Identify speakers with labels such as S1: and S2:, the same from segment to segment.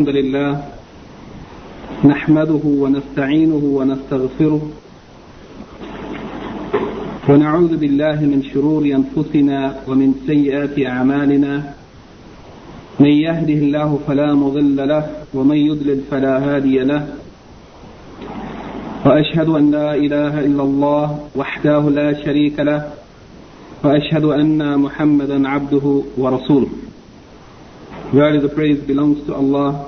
S1: الحمد لله نحمده ونستعينه ونستغفره ونعوذ بالله من شرور أنفسنا ومن سيئات أعمالنا من يهده الله فلا مضل له ومن يضلل فلا هادي له وأشهد أن لا إله إلا الله وحده لا شريك له وأشهد أن محمدا عبده ورسوله Verily the praise belongs to Allah.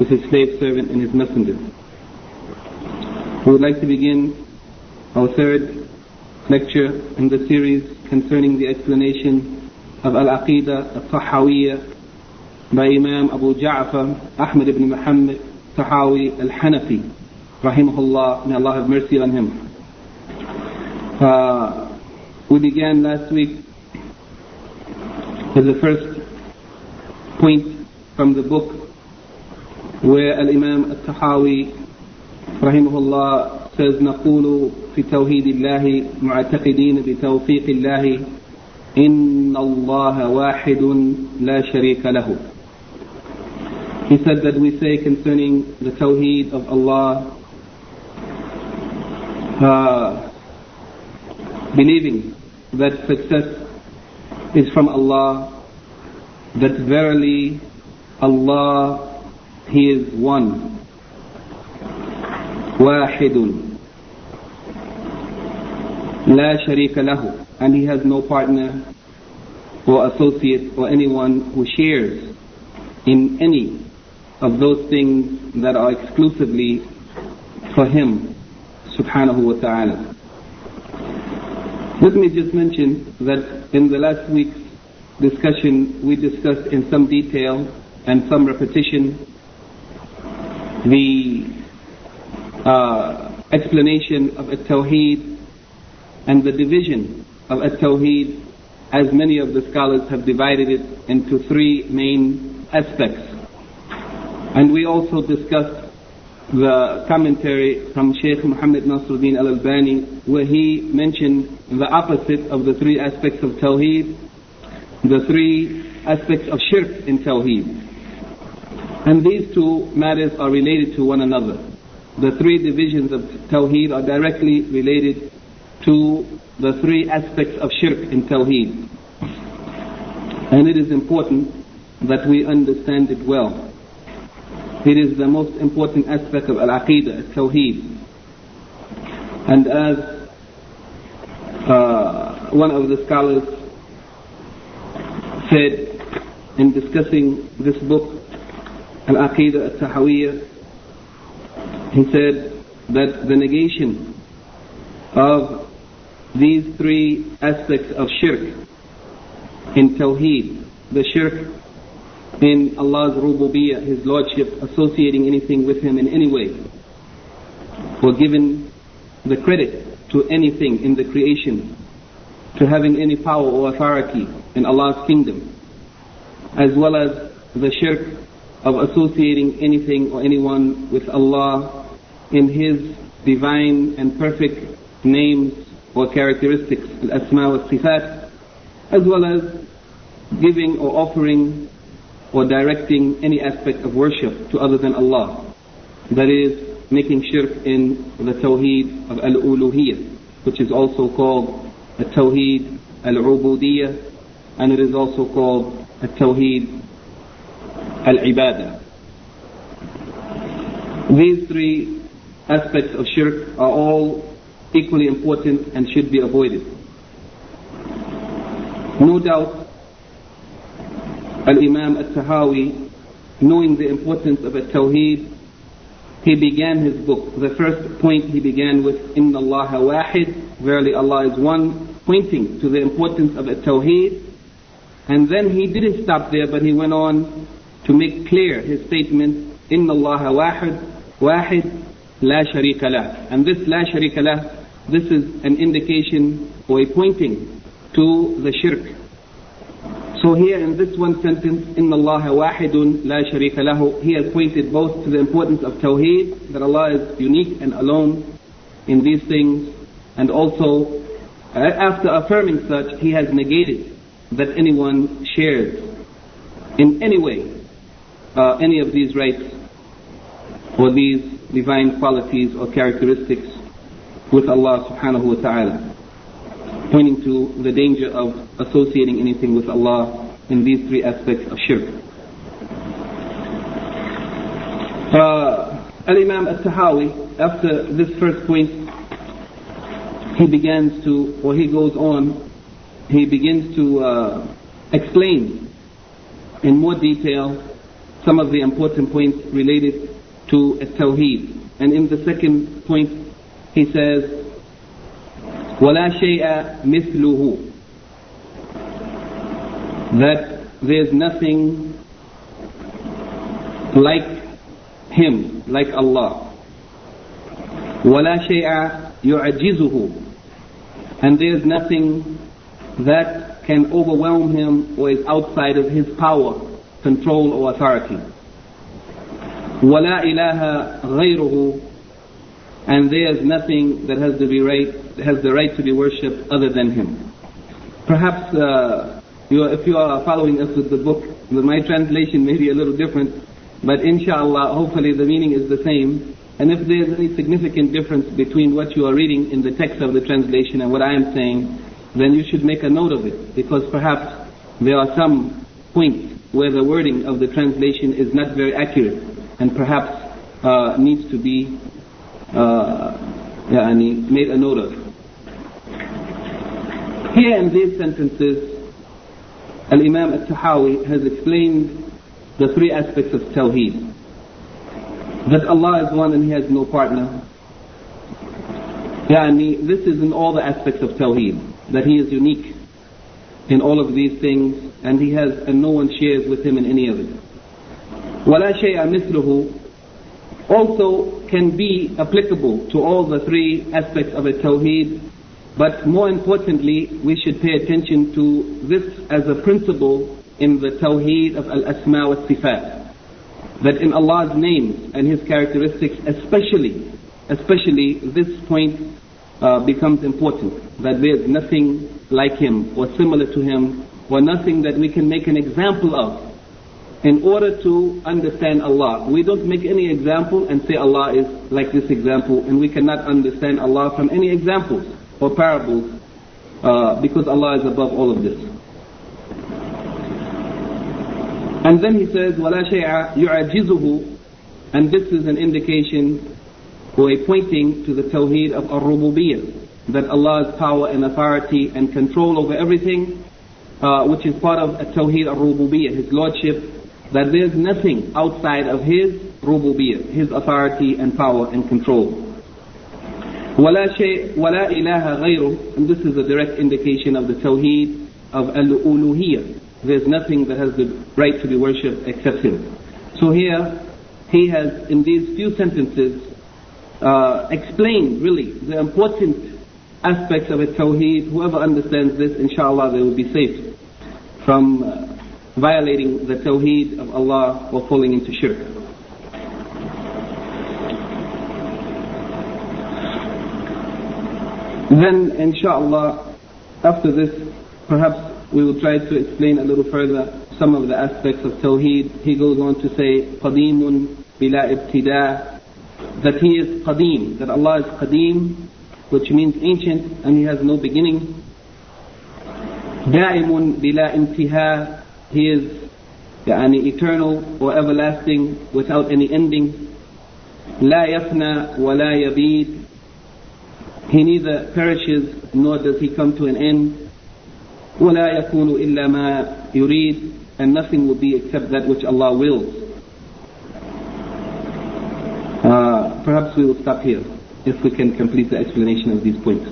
S1: is his slave servant and his messenger. We would like to begin our third lecture in the series concerning the explanation of Al-Aqidah Al-Tahawiyya by Imam Abu Ja'far Ahmad ibn Muhammad Tahawi Al-Hanafi rahimahullah may Allah have mercy on him uh, we began last week with the first point from the book where Al-Imam Al-Tahawi rahimahullah says نقول في توحيد الله معتقدين بتوفيق الله إن الله واحد لا شريك له He said that we say concerning the Tawheed of Allah uh, believing that success is from Allah that verily Allah He is one واحد لا شريك له and He has no partner or associate or anyone who shares in any of those things that are exclusively for Him subhanahu wa ta'ala let me just mention that in the last week's discussion, we discussed in some detail and some repetition the uh, explanation of at-tawheed and the division of at-tawheed as many of the scholars have divided it into three main aspects. And we also discussed the commentary from Sheikh Muhammad Nasruddin al-Albani where he mentioned the opposite of the three aspects of Tawheed, the three aspects of Shirk in Tawheed. And these two matters are related to one another. The three divisions of Tawheed are directly related to the three aspects of Shirk in Tawheed. And it is important that we understand it well. It is the most important aspect of Al-Aqidah, Tawheed. And as uh, one of the scholars said in discussing this book, Al-Aqidah Al-Tahawiyya, he said that the negation of these three aspects of shirk in Tawheed, the shirk in Allah's rububiyyah, His Lordship, associating anything with Him in any way, or giving the credit to anything in the creation, to having any power or authority in Allah's kingdom, as well as the shirk of associating anything or anyone with Allah in His divine and perfect names or characteristics, al-asma wa sifat, as well as giving or offering or directing any aspect of worship to other than Allah. That is, making shirk in the tawheed of al-uluhiyyah, which is also called a tawheed al-ubudiyyah, and it is also called a tawheed al-ibadah. These three aspects of shirk are all equally important and should be avoided. No doubt, Al-Imam Al-Tahawi, knowing the importance of Al-Tawheed, he began his book. The first point he began with, Inna Allah wahid, verily Allah is one, pointing to the importance of Al-Tawheed. And then he didn't stop there, but he went on to make clear his statement إن الله واحد واحد لا شريك له. And this لا شريك له, this is an indication or a pointing to the shirk. So here in this one sentence, إن الله واحد لا شريك له, he has pointed both to the importance of Tawheed, that Allah is unique and alone in these things, and also uh, after affirming such, he has negated that anyone shares in any way uh, any of these rights or these divine qualities or characteristics with Allah subhanahu wa ta'ala, pointing to the danger of associating anything with Allah in these three aspects of shirk. Uh, Al-Imam Al-Tahawi, after this first point, he begins to, or he goes on, he begins to uh, explain in more detail some of the important points related to Tawheed. And in the second point, he says, وَلَا شَيْءَ مِثْلُهُ That there's nothing like Him, like Allah. وَلَا شَيْءَ يُعْجِزُهُ And there's nothing that can overwhelm Him or is outside of His power control or authority. وَلَا إِلَهَ غَيْرُهُ And there is nothing that has to be right, has the right to be worshipped other than Him. Perhaps uh, you are, if you are following us with the book, my translation may be a little different, but inshallah, hopefully the meaning is the same. And if there is any significant difference between what you are reading in the text of the translation and what I am saying, then you should make a note of it, because perhaps there are some points where the wording of the translation is not very accurate and perhaps uh, needs to be uh, made a note of. Here in these sentences, Al-Imam al-Tahawi has explained the three aspects of Tawheed. That Allah is one and He has no partner. Yani, this is in all the aspects of Tawheed, that He is unique in all of these things and he has and no one shares with him in any of it. ولا شيء مثله also can be applicable to all the three aspects of a tawheed, but more importantly, we should pay attention to this as a principle in the tawheed of al-asma wa sifat. That in Allah's names and His characteristics, especially, especially this point uh, becomes important. That there is nothing like him or similar to him or nothing that we can make an example of in order to understand Allah. We don't make any example and say Allah is like this example and we cannot understand Allah from any examples or parables uh, because Allah is above all of this. And then he says, وَلَا شَيْءَ يُعَجِزُهُ And this is an indication or a pointing to the Tawheed of Ar-Rububiyyah that Allah's power and authority and control over everything uh, which is part of Tawheed al-Rububiyyah, His Lordship, that there's nothing outside of His Rububiyyah, His authority and power and control. ولا شيء ولا إله غيره and this is a direct indication of the Tawheed of al-uluhiyyah there's nothing that has the right to be worshipped except him so here he has in these few sentences uh, explained really the important aspects of a Tawheed whoever understands this inshallah they will be safe from uh, violating the tawheed of Allah or falling into shirk. Then, inshallah, after this, perhaps we will try to explain a little further some of the aspects of Tawheed. He goes on to say, قَدِيمٌ بِلَا ابْتِدَاء That He is Qadim, that Allah is Qadim, which means ancient, and He has no beginning. دائم بلا انتهاء he is يعني eternal or everlasting without any ending لا يفنى ولا يبيد he neither perishes nor does he come to an end ولا يكون إلا ما يريد and nothing will be except that which Allah wills uh, perhaps we will stop here if we can complete the explanation of these points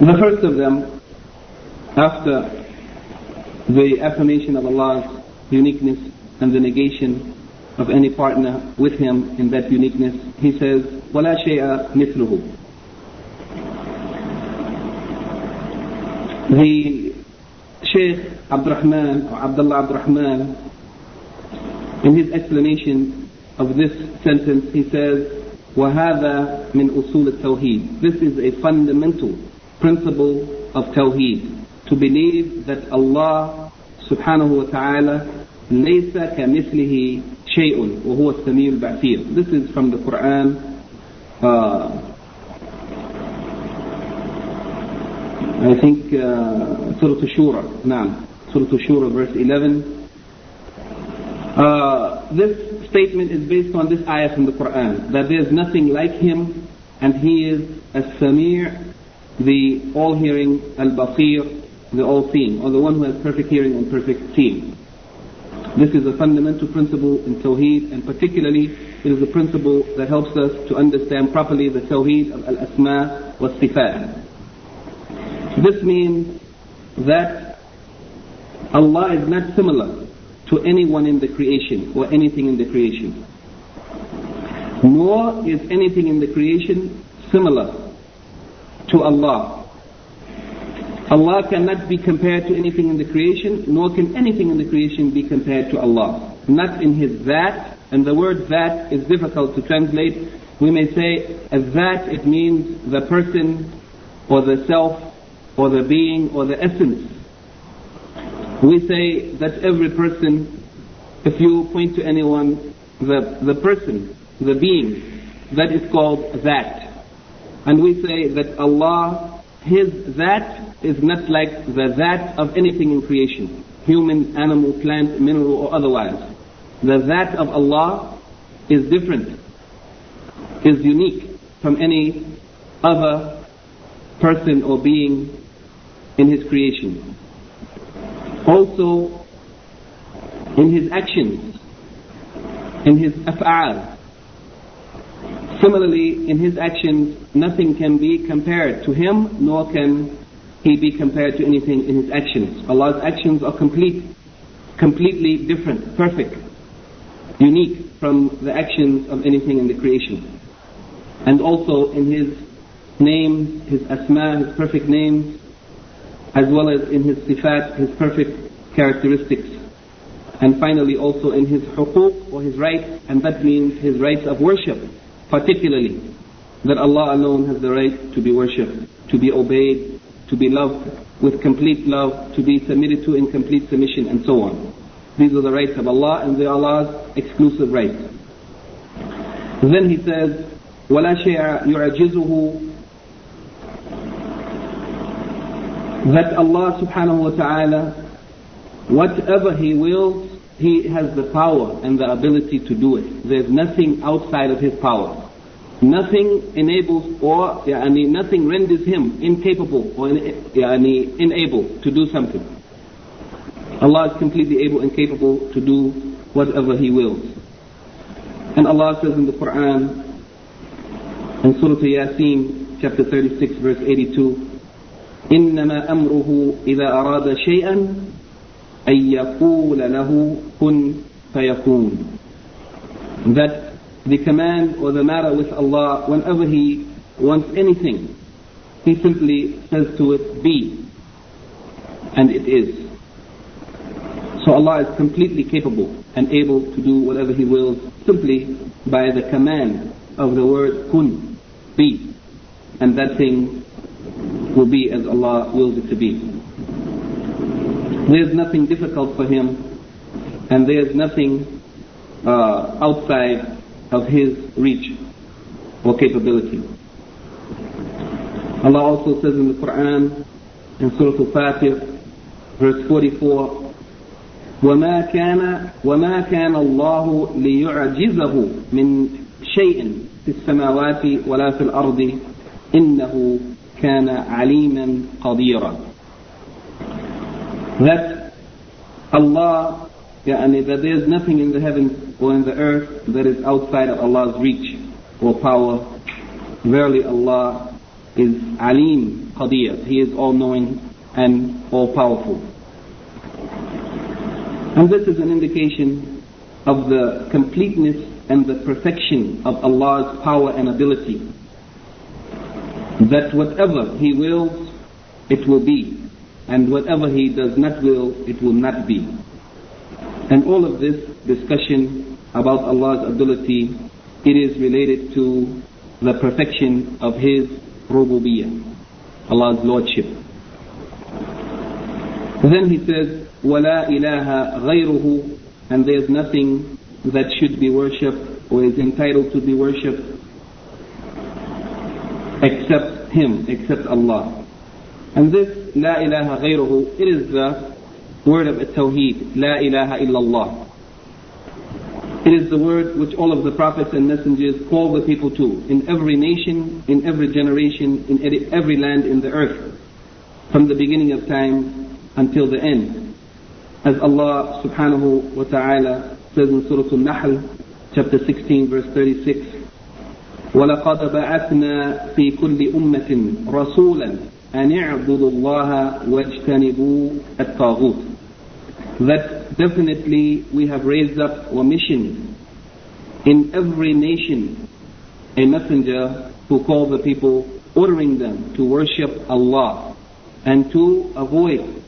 S1: The first of them after the affirmation of Allah's uniqueness and the negation of any partner with Him in that uniqueness, He says, وَلَا شَيْءَ مِثْلُهُ The Sheikh Abdurrahman or Abdullah Abdurrahman, in his explanation of this sentence, he says, وَهَذَا مِنْ أُصُولِ التَّوْحِيدِ This is a fundamental principle of Tawheed, to believe that Allah subhanahu wa ta'ala لَيْسَ كَمِثْلِهِ شَيْءٌ وَهُوَ السَّمِيعُ الْبَصِيرُ This is from the Qur'an uh, I think uh, Surah Shura, Naam, Surah Shura verse 11. Uh, this statement is based on this ayah from the Quran, that there is nothing like him and he is As-Sami, the all-hearing, Al-Basir, the all-seeing, or the one who has perfect hearing and perfect seeing. This is a fundamental principle in Tawheed and particularly it is a principle that helps us to understand properly the Tawheed of Al-Asma wa Sifat. This means that Allah is not similar to anyone in the creation or anything in the creation. Nor is anything in the creation similar to Allah. Allah cannot be compared to anything in the creation, nor can anything in the creation be compared to Allah. Not in His that, and the word that is difficult to translate. We may say that it means the person, or the self, or the being, or the essence. We say that every person, if you point to anyone, the, the person, the being, that is called that. And we say that Allah, His that is not like the that of anything in creation, human, animal, plant, mineral, or otherwise. The that of Allah is different, is unique from any other person or being in His creation. Also, in His actions, in His af'al. Similarly, in His actions, nothing can be compared to Him, nor can he be compared to anything in his actions. Allah's actions are complete, completely different, perfect, unique from the actions of anything in the creation. And also in his names, his asma, his perfect names, as well as in his sifat, his perfect characteristics. And finally also in his huquq or his rights, and that means his rights of worship, particularly that Allah alone has the right to be worshipped, to be obeyed, to be loved with complete love, to be submitted to in complete submission, and so on. These are the rights of Allah, and they are Allah's exclusive rights. Then he says, وَلَا شَيْءَ يُعْجِزُهُ That Allah subhanahu wa ta'ala, whatever He wills, He has the power and the ability to do it. There's nothing outside of His power. Nothing enables or yani, nothing renders him incapable or yani, unable to do something. Allah is completely able and capable to do whatever He wills. And Allah says in the Quran, in Surah Yasin, chapter 36, verse 82, إنما أمره إذا أراد شيئا أن يقول له كن فيكون. That the command or the matter with Allah whenever He wants anything. He simply says to it, be. And it is. So Allah is completely capable and able to do whatever He wills simply by the command of the word kun, be. And that thing will be as Allah wills it to be. There's nothing difficult for him, and there's nothing uh, outside of his reach or capability. Allah also says in the Quran, in Surah Al-Fatir, verse 44, وما كان وما كان الله ليعجزه من شيء في السماوات ولا في الأرض إنه كان عليما قديرا that Allah يعني that there is nothing in the heavens or in the earth that is outside of Allah's reach or power. Verily Allah is Alim Qadir. He is all knowing and all-powerful. And this is an indication of the completeness and the perfection of Allah's power and ability. That whatever He wills, it will be. And whatever He does not will, it will not be. And all of this discussion about Allah's ability, it is related to the perfection of His rububiyyah, Allah's Lordship. Then He says, وَلَا إِلَهَ غَيْرُهُ And there's nothing that should be worshipped or is entitled to be worshipped except Him, except Allah. And this La ilaha ghayruhu, it is the word of Tawheed, La ilaha illallah. It is the word which all of the prophets and messengers call the people to, in every nation, in every generation, in every land in the earth, from the beginning of time until the end. As Allah subhanahu wa ta'ala says in Surah Al-Nahl, chapter 16, verse 36, وَلَقَدْ بَعَثْنَا فِي كُلِّ أُمَّةٍ رَسُولًا أَنِ اعْبُدُوا اللَّهَ وَاجْتَنِبُوا الطَّاغُوتِ that definitely we have raised up a mission in every nation, a messenger who called the people, ordering them to worship Allah and to avoid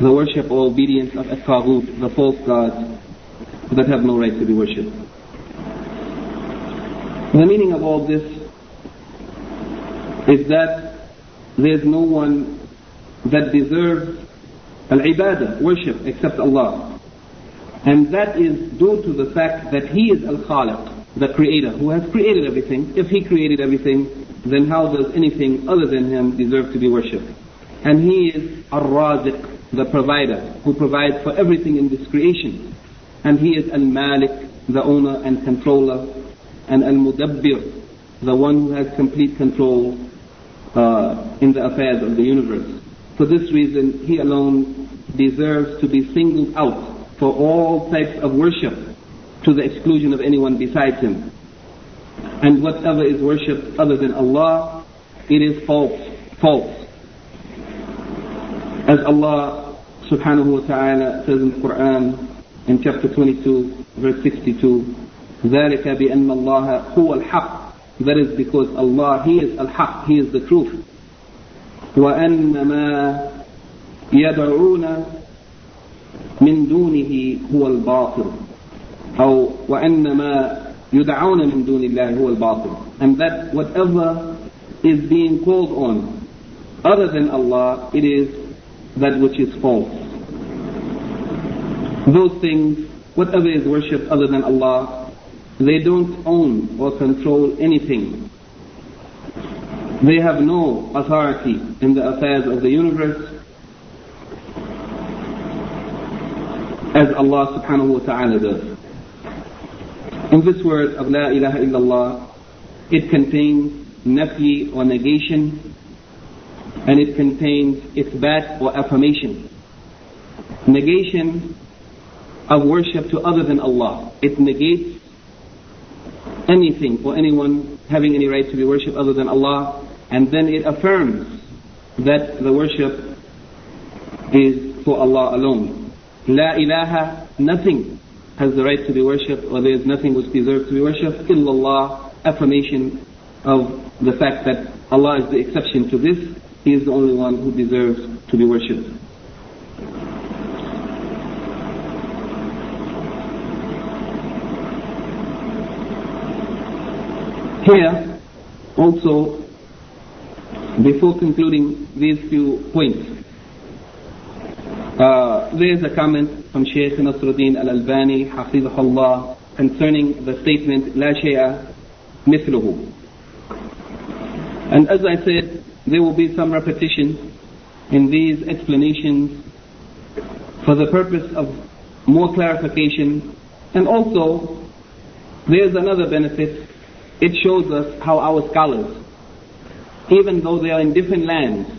S1: the worship or obedience of at the false gods that have no right to be worshipped. The meaning of all this is that there's no one that deserves Al-ibadah, worship, except Allah. And that is due to the fact that He is Al-Khaliq, the Creator, who has created everything. If He created everything, then how does anything other than Him deserve to be worshipped? And He is al-Raziq, the provider, who provides for everything in this creation. And He is Al-Malik, the owner and controller, and Al-Mudabbir, the one who has complete control uh, in the affairs of the universe. For this reason, He alone deserves to be singled out for all types of worship to the exclusion of anyone besides Him. And whatever is worshipped other than Allah, it is false, false. As Allah subhanahu wa ta'ala says in the Quran in chapter 22, verse 62, ذلك بأن الله هو الحق. That is because Allah, He is al-haq, He is the truth. وأن ما يدعون من دونه هو الباطل أو وأن ما يدعون من دون الله هو الباطل and that whatever is being called on other than Allah it is that which is false those things whatever is worshipped other than Allah they don't own or control anything they have no authority in the affairs of the universe as Allah subhanahu wa ta'ala does. In this word of La ilaha illallah, it contains nafi or negation and it contains ithbat or affirmation. Negation of worship to other than Allah. It negates anything or anyone having any right to be worshipped other than Allah and then it affirms that the worship is for Allah alone. La ilaha, nothing has the right to be worshipped or there is nothing which deserves to be worshipped, illallah, affirmation of the fact that Allah is the exception to this, He is the only one who deserves to be worshipped. Here, also, before concluding these few points, uh, there is a comment from Sheikh Nasruddin Al-Albani, Hafizahullah, concerning the statement, لا شيء مثله. And as I said, there will be some repetition in these explanations for the purpose of more clarification and also there's another benefit it shows us how our scholars even though they are in different lands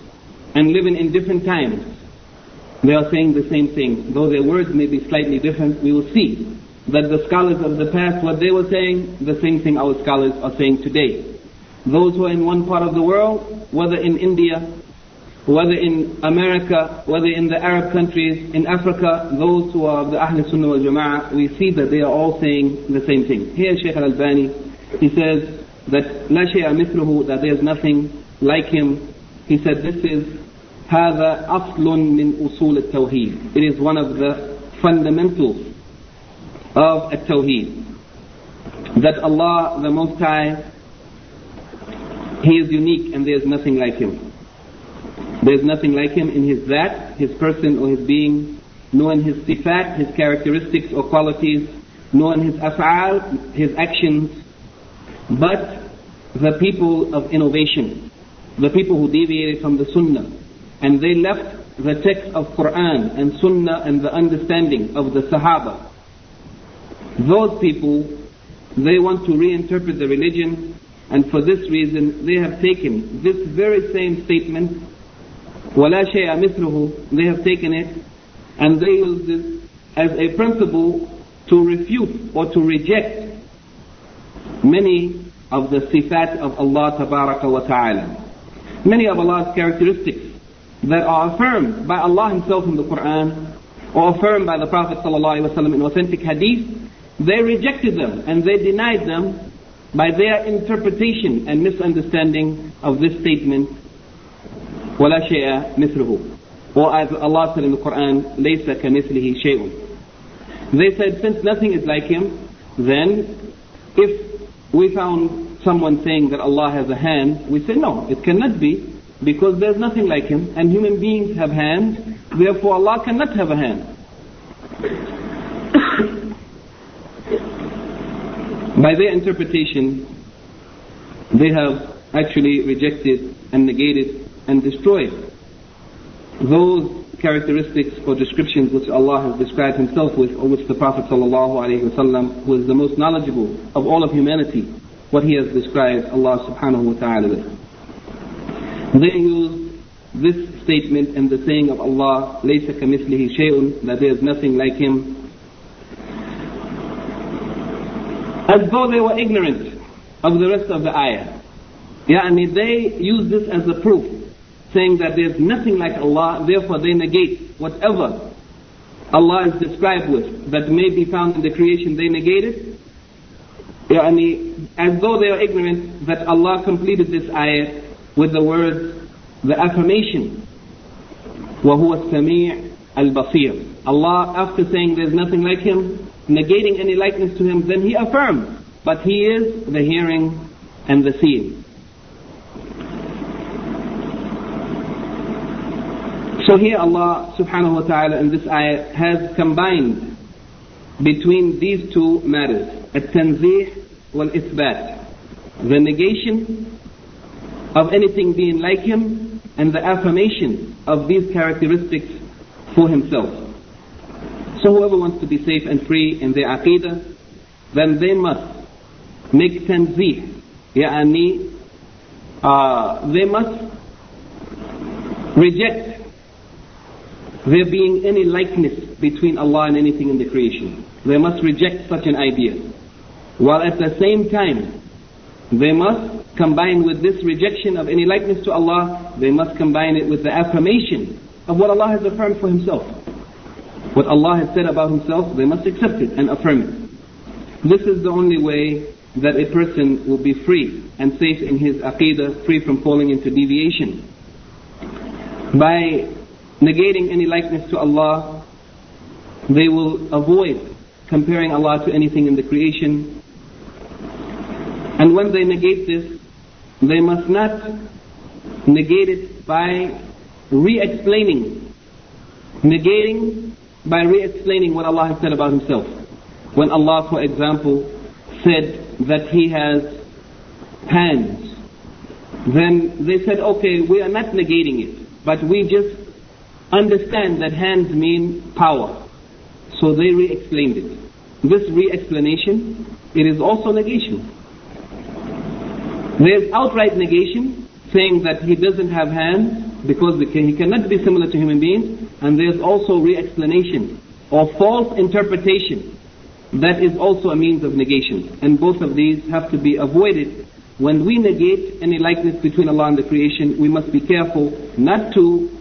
S1: and living in different times, they are saying the same thing. Though their words may be slightly different, we will see that the scholars of the past, what they were saying, the same thing our scholars are saying today. Those who are in one part of the world, whether in India whether in America, whether in the Arab countries, in Africa, those who are of the Ahl Sunnah wal Jama'ah, we see that they are all saying the same thing. Here Shaykh al-Albani, he says that لا شيء مثله, that there is nothing like him. He said this is هذا أصل من أصول التوحيد. It is one of the fundamentals of التوحيد. That Allah the Most High, He is unique and there is nothing like Him. There is nothing like Him in His that, His person or His being, nor in His sifat, His characteristics or qualities, nor in His af'al, His actions, but the people of innovation, the people who deviated from the Sunnah, and they left the text of Quran and Sunnah and the understanding of the Sahaba. Those people, they want to reinterpret the religion, and for this reason, they have taken this very same statement, وَلَا شَيْءَ مِثْلُهُ, they have taken it, and they use this as a principle to refute or to reject many of the sifat of Allah tabaraka wa ta'ala. Many of Allah's characteristics that are affirmed by Allah Himself in the Quran or affirmed by the Prophet ﷺ in authentic hadith, they rejected them and they denied them by their interpretation and misunderstanding of this statement, وَلَا شَيْءَ مِثْلُهُ Or as Allah said in the Quran, لَيْسَ كَمِثْلِهِ شَيْءٌ They said, since nothing is like Him, then if we found someone saying that Allah has a hand, we say no, it cannot be because there's nothing like Him and human beings have hands, therefore Allah cannot have a hand. By their interpretation, they have actually rejected and negated and destroyed those characteristics or descriptions which Allah has described Himself with, or which the Prophet ﷺ, who is the most knowledgeable of all of humanity, what he has described Allah subhanahu wa ta'ala with. They use this statement and the saying of Allah, لَيْسَ كَمِثْلِهِ شَيْءٌ, that there is nothing like Him, as though they were ignorant of the rest of the ayah. Yeah, and they use this as a proof saying that there's nothing like Allah, therefore they negate whatever Allah is described with that may be found in the creation, they negate it. Yani, as though they are ignorant that Allah completed this ayah with the words, the affirmation, وَهُوَ السَّمِيعُ الْبَصِيرُ Allah, after saying there's nothing like Him, negating any likeness to Him, then He affirmed, but He is the hearing and the seeing. So here Allah subhanahu wa ta'ala in this ayah has combined between these two matters, at-tanzih wal-ithbat, the negation of anything being like him and the affirmation of these characteristics for himself. So whoever wants to be safe and free in their aqidah, then they must make tanzih, ya'ani, uh, they must reject there being any likeness between Allah and anything in the creation. They must reject such an idea. While at the same time, they must combine with this rejection of any likeness to Allah, they must combine it with the affirmation of what Allah has affirmed for Himself. What Allah has said about Himself, they must accept it and affirm it. This is the only way that a person will be free and safe in his aqidah, free from falling into deviation. By negating any likeness to Allah, they will avoid comparing Allah to anything in the creation. And when they negate this, they must not negate it by re-explaining. Negating by re-explaining what Allah has said about Himself. When Allah, for example, said that He has hands, then they said, okay, we are not negating it, but we just understand that hands mean power. So they re-explained it. This re-explanation, it is also negation. There's outright negation, saying that he doesn't have hands because he cannot be similar to human beings, and there's also re-explanation or false interpretation that is also a means of negation. And both of these have to be avoided when we negate any likeness between Allah and the creation, we must be careful not to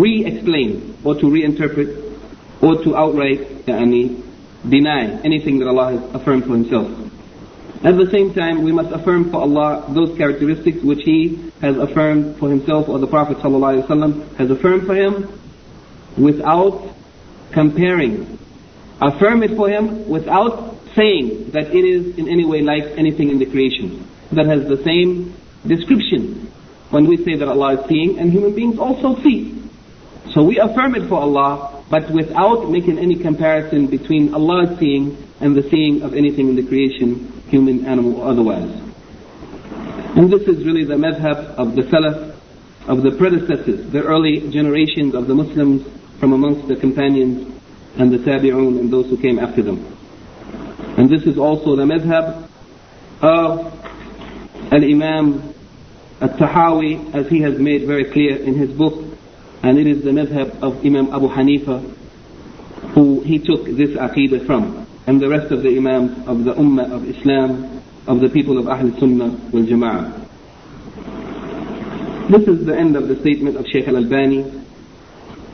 S1: re-explain or to reinterpret or to outright yani, deny anything that Allah has affirmed for Himself. At the same time, we must affirm for Allah those characteristics which He has affirmed for Himself or the Prophet ﷺ has affirmed for Him without comparing. Affirm it for Him without saying that it is in any way like anything in the creation that has the same description. When we say that Allah is seeing and human beings also see. So we affirm it for Allah, but without making any comparison between Allah's seeing and the seeing of anything in the creation, human, animal, or otherwise. And this is really the madhab of the Salaf, of the predecessors, the early generations of the Muslims from amongst the companions and the tabi'un and those who came after them. And this is also the madhab of Al-Imam Al-Tahawi as he has made very clear in his book and it is the madhab of Imam Abu Hanifa who he took this aqidah from and the rest of the imams of the ummah of Islam of the people of Ahl Sunnah wal Jama'ah. This is the end of the statement of Shaykh Al-Albani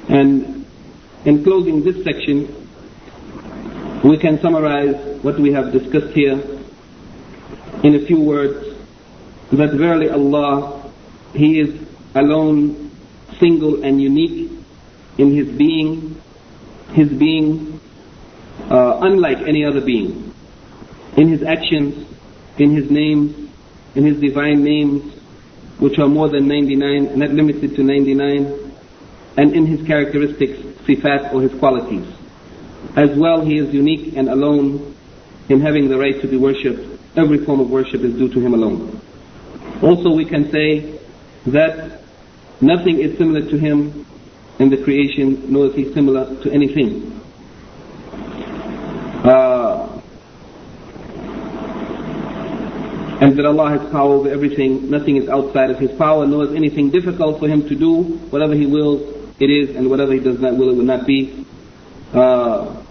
S1: and in closing this section we can summarize what we have discussed here in a few words that verily Allah, He is alone, single and unique in His being, His being uh, unlike any other being, in His actions, in His names, in His divine names, which are more than 99, not limited to 99, and in His characteristics, sifat or His qualities. As well, he is unique and alone in having the right to be worshipped. Every form of worship is due to him alone. Also, we can say that nothing is similar to him in the creation, nor is he similar to anything. Uh, and that Allah has power over everything, nothing is outside of His power, nor is anything difficult for Him to do. Whatever He wills, it is, and whatever He does not will, it will not be. Uh,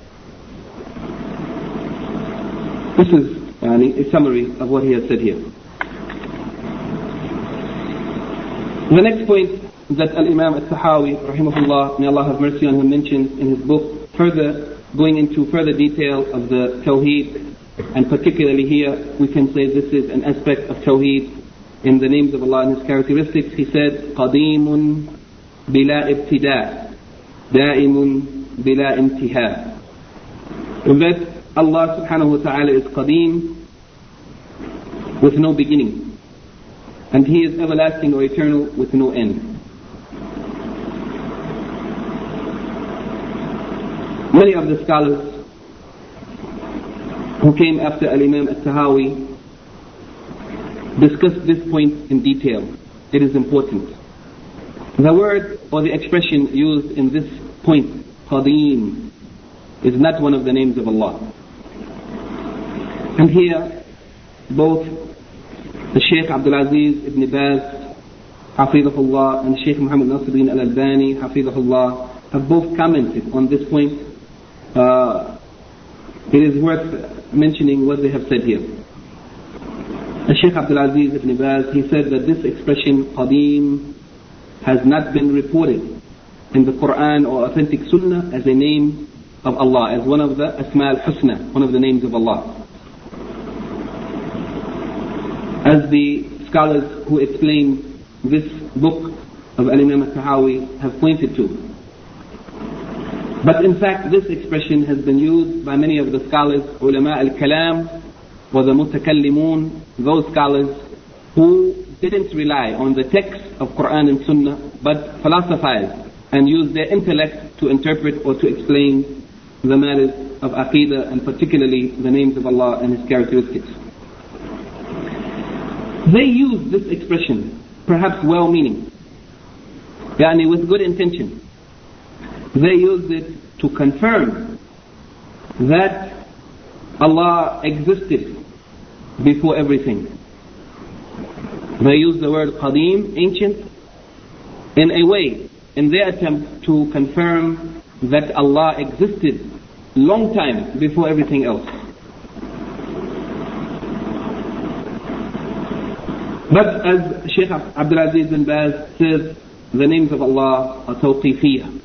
S1: this is a summary of what he has said here. The next point that Al-Imam Al-Tahawi, rahimahullah, may Allah have mercy on him, mentions in his book, further going into further detail of the Tawheed, and particularly here, we can say this is an aspect of Tawheed in the names of Allah and His characteristics. He said, قَدِيمٌ بِلَا ابْتِدَاء دَائِمٌ بلا انتهاء that Allah subhanahu wa ta'ala is qadeem with no beginning and He is everlasting or eternal with no end. Many of the scholars who came after Al-Imam Al-Tahawi discussed this point in detail. It is important. The word or the expression used in this point Qadim is not one of the names of Allah. And here, both the Shaykh Abdul Aziz ibn Baz, Hafidahullah, and Shaykh Muhammad Nasiruddin al-Albani, Hafidahullah, have both commented on this point. Uh, it is worth mentioning what they have said here. The Shaykh Abdul Aziz ibn Baz, he said that this expression, Qadim, has not been reported in the Quran or authentic Sunnah as a name of Allah, as one of the Asma al-Husna, one of the names of Allah. As the scholars who explain this book of Al-Imam al-Tahawi have pointed to. But in fact, this expression has been used by many of the scholars, ulama al-kalam, or the mutakallimun, those scholars who didn't rely on the text of Quran and Sunnah, but philosophized and used their intellect to interpret or to explain the matters of Aqidah and particularly the names of Allah and His characteristics. They use this expression, perhaps well meaning, yani with good intention. They use it to confirm that Allah existed before everything. They use the word qadim, ancient, in a way in their attempt to confirm that Allah existed long time before everything else. But as Sheikh Abdulaziz bin Baz says, the names of Allah are tawqifiyah.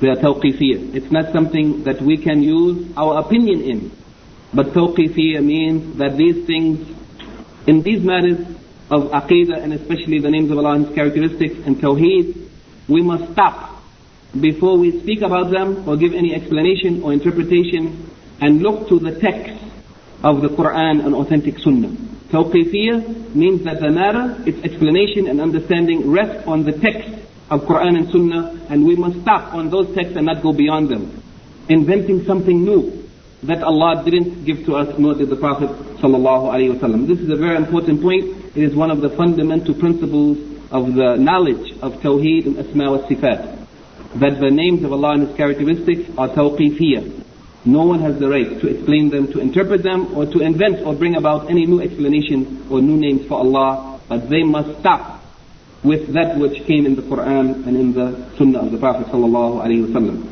S1: They are tawqifiyah. It's not something that we can use our opinion in. But tawqifiyah means that these things, in these matters of aqidah and especially the names of Allah and His characteristics and tawheed, we must stop before we speak about them or give any explanation or interpretation and look to the text of the Quran and authentic Sunnah. Tawqifiyah means that the matter, its explanation and understanding rest on the text of Quran and Sunnah and we must stop on those texts and not go beyond them. Inventing something new that Allah didn't give to us nor did the Prophet wasallam. This is a very important point. It is one of the fundamental principles of the knowledge of Tawheed and Asma wa Sifat. That the names of Allah and His characteristics are tawqifiyah. No one has the right to explain them, to interpret them, or to invent or bring about any new explanation or new names for Allah, but they must stop with that which came in the Quran and in the Sunnah of the Prophet sallallahu alaihi wasallam.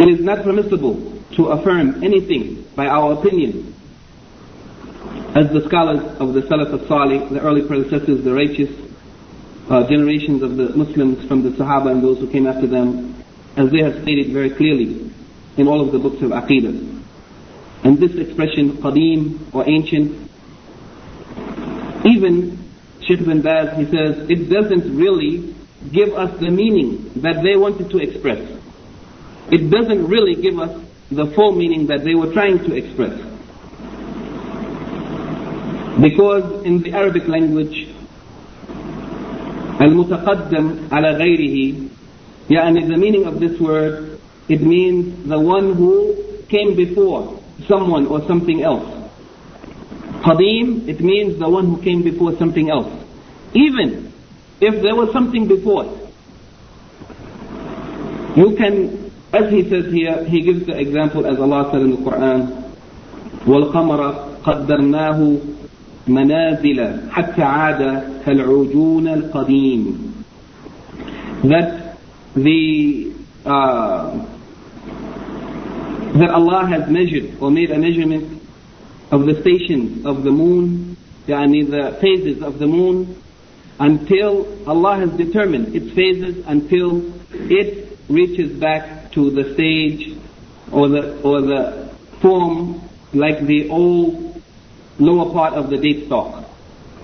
S1: It is not permissible to affirm anything by our opinion. As the scholars of the Salaf al-Salih, the early predecessors, the righteous uh, generations of the Muslims from the Sahaba and those who came after them, as they have stated very clearly in all of the books of Aqidah. And this expression, qadim or ancient, even Sheikh bin Baz, he says, it doesn't really give us the meaning that they wanted to express. It doesn't really give us the full meaning that they were trying to express. Because in the Arabic language, المتقدم على غيره يعني the meaning of this word, it means the one who came before someone or something else. Qadim, it means the one who came before something else. Even if there was something before you can, as he says here, he gives the example as Allah said in the Quran, وَالْقَمَرَ قَدَّرْنَاهُ مَنَازِلَ حَتَّى عَادَ كَالْعُجُونَ الْقَدِيمِ That the uh, that Allah has measured or made a measurement of the stations of the moon, yani the phases of the moon, until Allah has determined its phases until it reaches back to the stage or the or the form like the old lower part of the date stalk.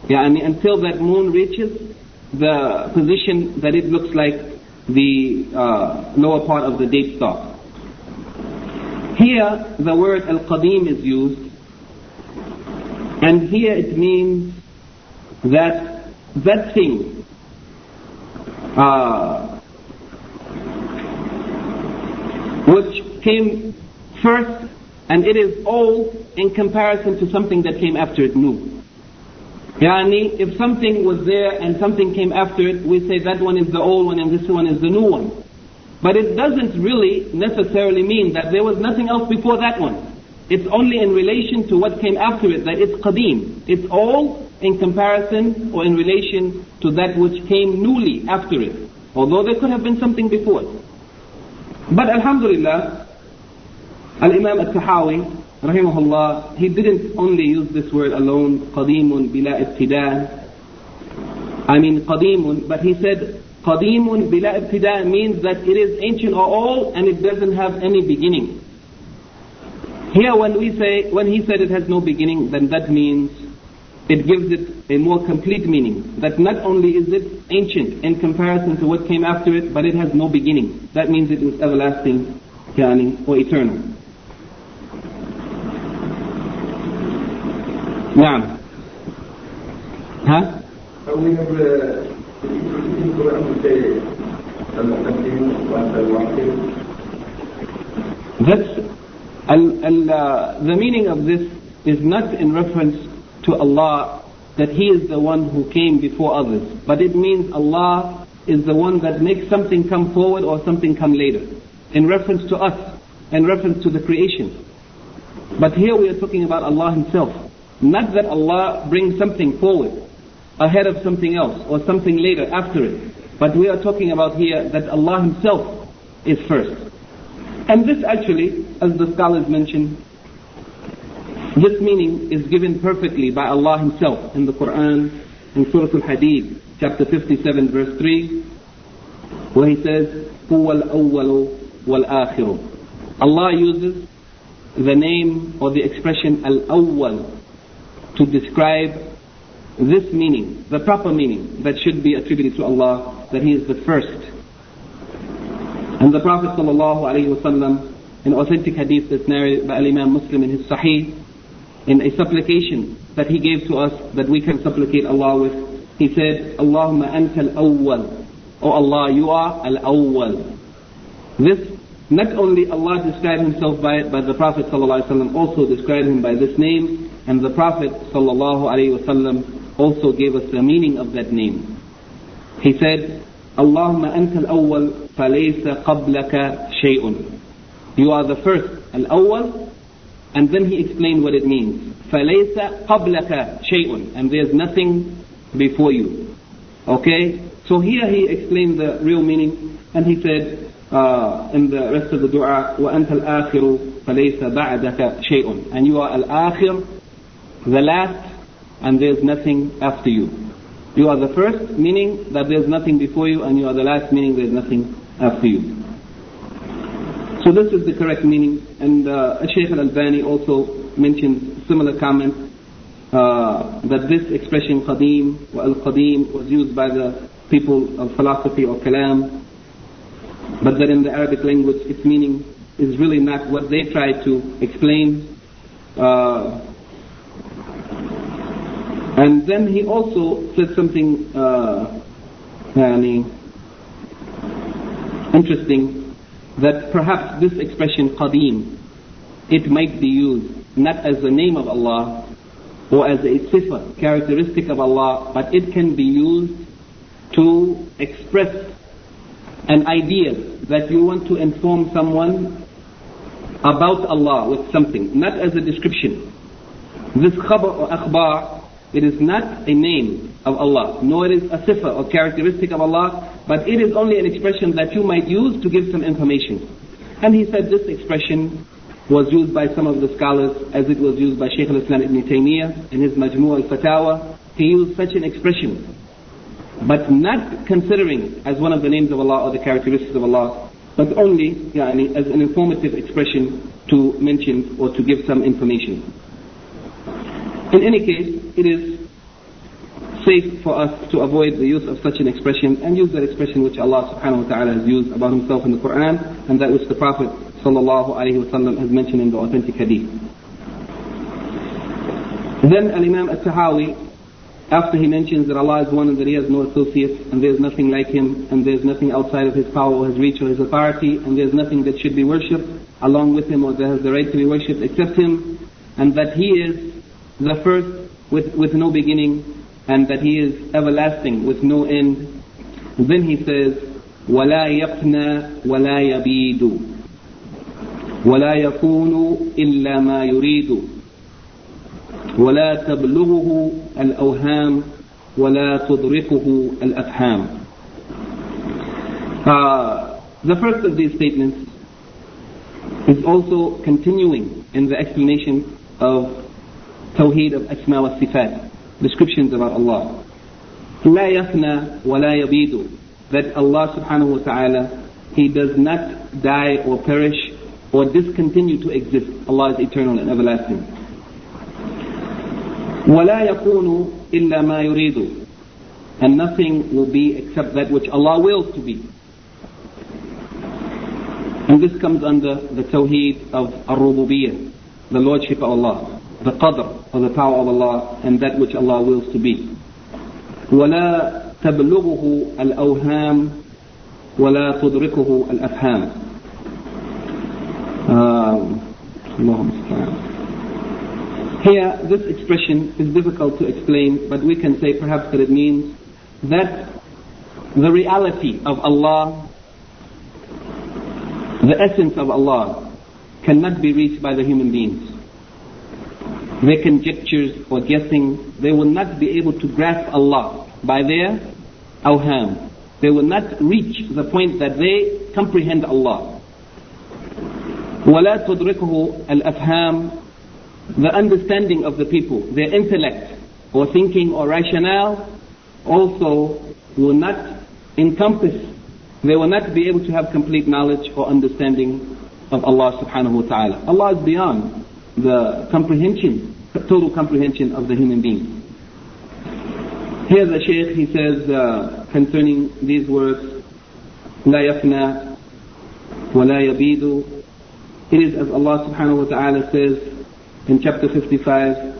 S1: Yani until that moon reaches the position that it looks like the uh, lower part of the date stalk. Here, the word al-qadim is used, and here it means that that thing uh, which came first and it is old in comparison to something that came after it new. Yani, if something was there and something came after it, we say that one is the old one and this one is the new one. But it doesn't really necessarily mean that there was nothing else before that one. It's only in relation to what came after it that it's qadim. It's all in comparison or in relation to that which came newly after it. Although there could have been something before it. But Alhamdulillah, Al-Imam Al-Tahawi, rahimahullah, he didn't only use this word alone, قديم بلا ابتداء. I mean قديم, but he said قديم بلا ابتداء means that it is ancient or old and it doesn't have any beginning. Here when we say, when he said it has no beginning, then that means it gives it a more complete meaning. That not only is it ancient in comparison to what came after it, but it has no beginning. That means it is everlasting, yani, or eternal. نعم ها That's al, al, uh, the meaning of this is not in reference to Allah that He is the one who came before others, but it means Allah is the one that makes something come forward or something come later, in reference to us, in reference to the creation. But here we are talking about Allah Himself. Not that Allah brings something forward ahead of something else or something later after it. But we are talking about here that Allah Himself is first. And this actually, as the scholars mention, This meaning is given perfectly by Allah Himself in the Quran, in Surah Al-Hadid, chapter 57, verse 3, where He says, هو الأول والآخر. Allah uses the name or the expression al-awwal to describe this meaning, the proper meaning that should be attributed to Allah, that He is the first. And the Prophet ﷺ, in authentic hadith that's narrated by Imam Muslim in his Sahih, in a supplication that he gave to us that we can supplicate Allah with, he said, Allahumma anta al-awwal. Oh Allah, you are al-awwal. This, not only Allah described himself by it, but the Prophet ﷺ also described him by this name, and the Prophet ﷺ also gave us the meaning of that name. He said, Allahumma anta al-awwal فَلَيْسَ قَبْلَكَ شَيْءٌ You are the first, al-awwal, and then he explained what it means. فَلَيْسَ قَبْلَكَ شَيْءٌ And there's nothing before you. Okay? So here he explained the real meaning, and he said uh, in the rest of the dua, وَأَنْتَ الْآخِرُ فَلَيْسَ بَعْدَكَ شَيْءٌ And you are al-akhir, the last, and there's nothing after you. You are the first, meaning that there's nothing before you, and you are the last, meaning there's nothing after you. So this is the correct meaning, and uh, al-Albani also mentioned similar comment uh, that this expression qadim or al-qadim was used by the people of philosophy or kalam, but that in the Arabic language its meaning is really not what they try to explain. Uh, and then he also said something uh, interesting that perhaps this expression qadim, it might be used not as the name of Allah or as a sifa, characteristic of Allah, but it can be used to express an idea that you want to inform someone about Allah with something, not as a description. This khabar or akhbar, it is not a name of Allah, nor it is a sifa or characteristic of Allah, but it is only an expression that you might use to give some information. And he said this expression was used by some of the scholars as it was used by Shaykh al-Islam ibn Taymiyyah in his Majmu' al-Fatawa. He used such an expression, but not considering as one of the names of Allah or the characteristics of Allah, but only as an informative expression to mention or to give some information. In any case, it is safe for us to avoid the use of such an expression and use that expression which Allah subhanahu wa ta'ala has used about himself in the Quran and that which the Prophet sallallahu alayhi wasallam has mentioned in the authentic hadith. Then Al-Imam Al-Tahawi, after he mentions that Allah is one and that he has no associates and there is nothing like him and there is nothing outside of his power or his reach or his authority and there is nothing that should be worshipped along with him or that has the right to be worshipped except him and that he is the first with, with no beginning and that He is everlasting with no end. Then He says, ولا يفنى ولا يبيد ولا يكون إلا ما يريد ولا تبلغه الأوهام ولا تدركه الأفهام uh, The first of these statements is also continuing in the explanation of Tawheed of Asma wa Sifat descriptions about Allah. لا يفنى ولا يبيد that Allah subhanahu wa ta'ala He does not die or perish or discontinue to exist. Allah is eternal and everlasting. ولا يكون إلا ما يريد and nothing will be except that which Allah wills to be. And this comes under the tawheed of ar-rububiyyah, the lordship of Allah the qadr or the power of Allah and that which Allah wills to be. ولا تبلغه الأوهام ولا تدركه الأفهام. Here, this expression is difficult to explain, but we can say perhaps that it means that the reality of Allah, the essence of Allah, cannot be reached by the human beings their conjectures or guessing, they will not be able to grasp Allah by their awham. They will not reach the point that they comprehend Allah. ولا تدركه الأفهام the understanding of the people, their intellect or thinking or rationale also will not encompass, they will not be able to have complete knowledge or understanding of Allah subhanahu wa ta'ala. Allah is beyond the comprehension, total comprehension of the human being. Here the Shaykh, he says uh, concerning these words, لا يفنى ولا يبيد It is as Allah subhanahu wa ta'ala says in chapter 55,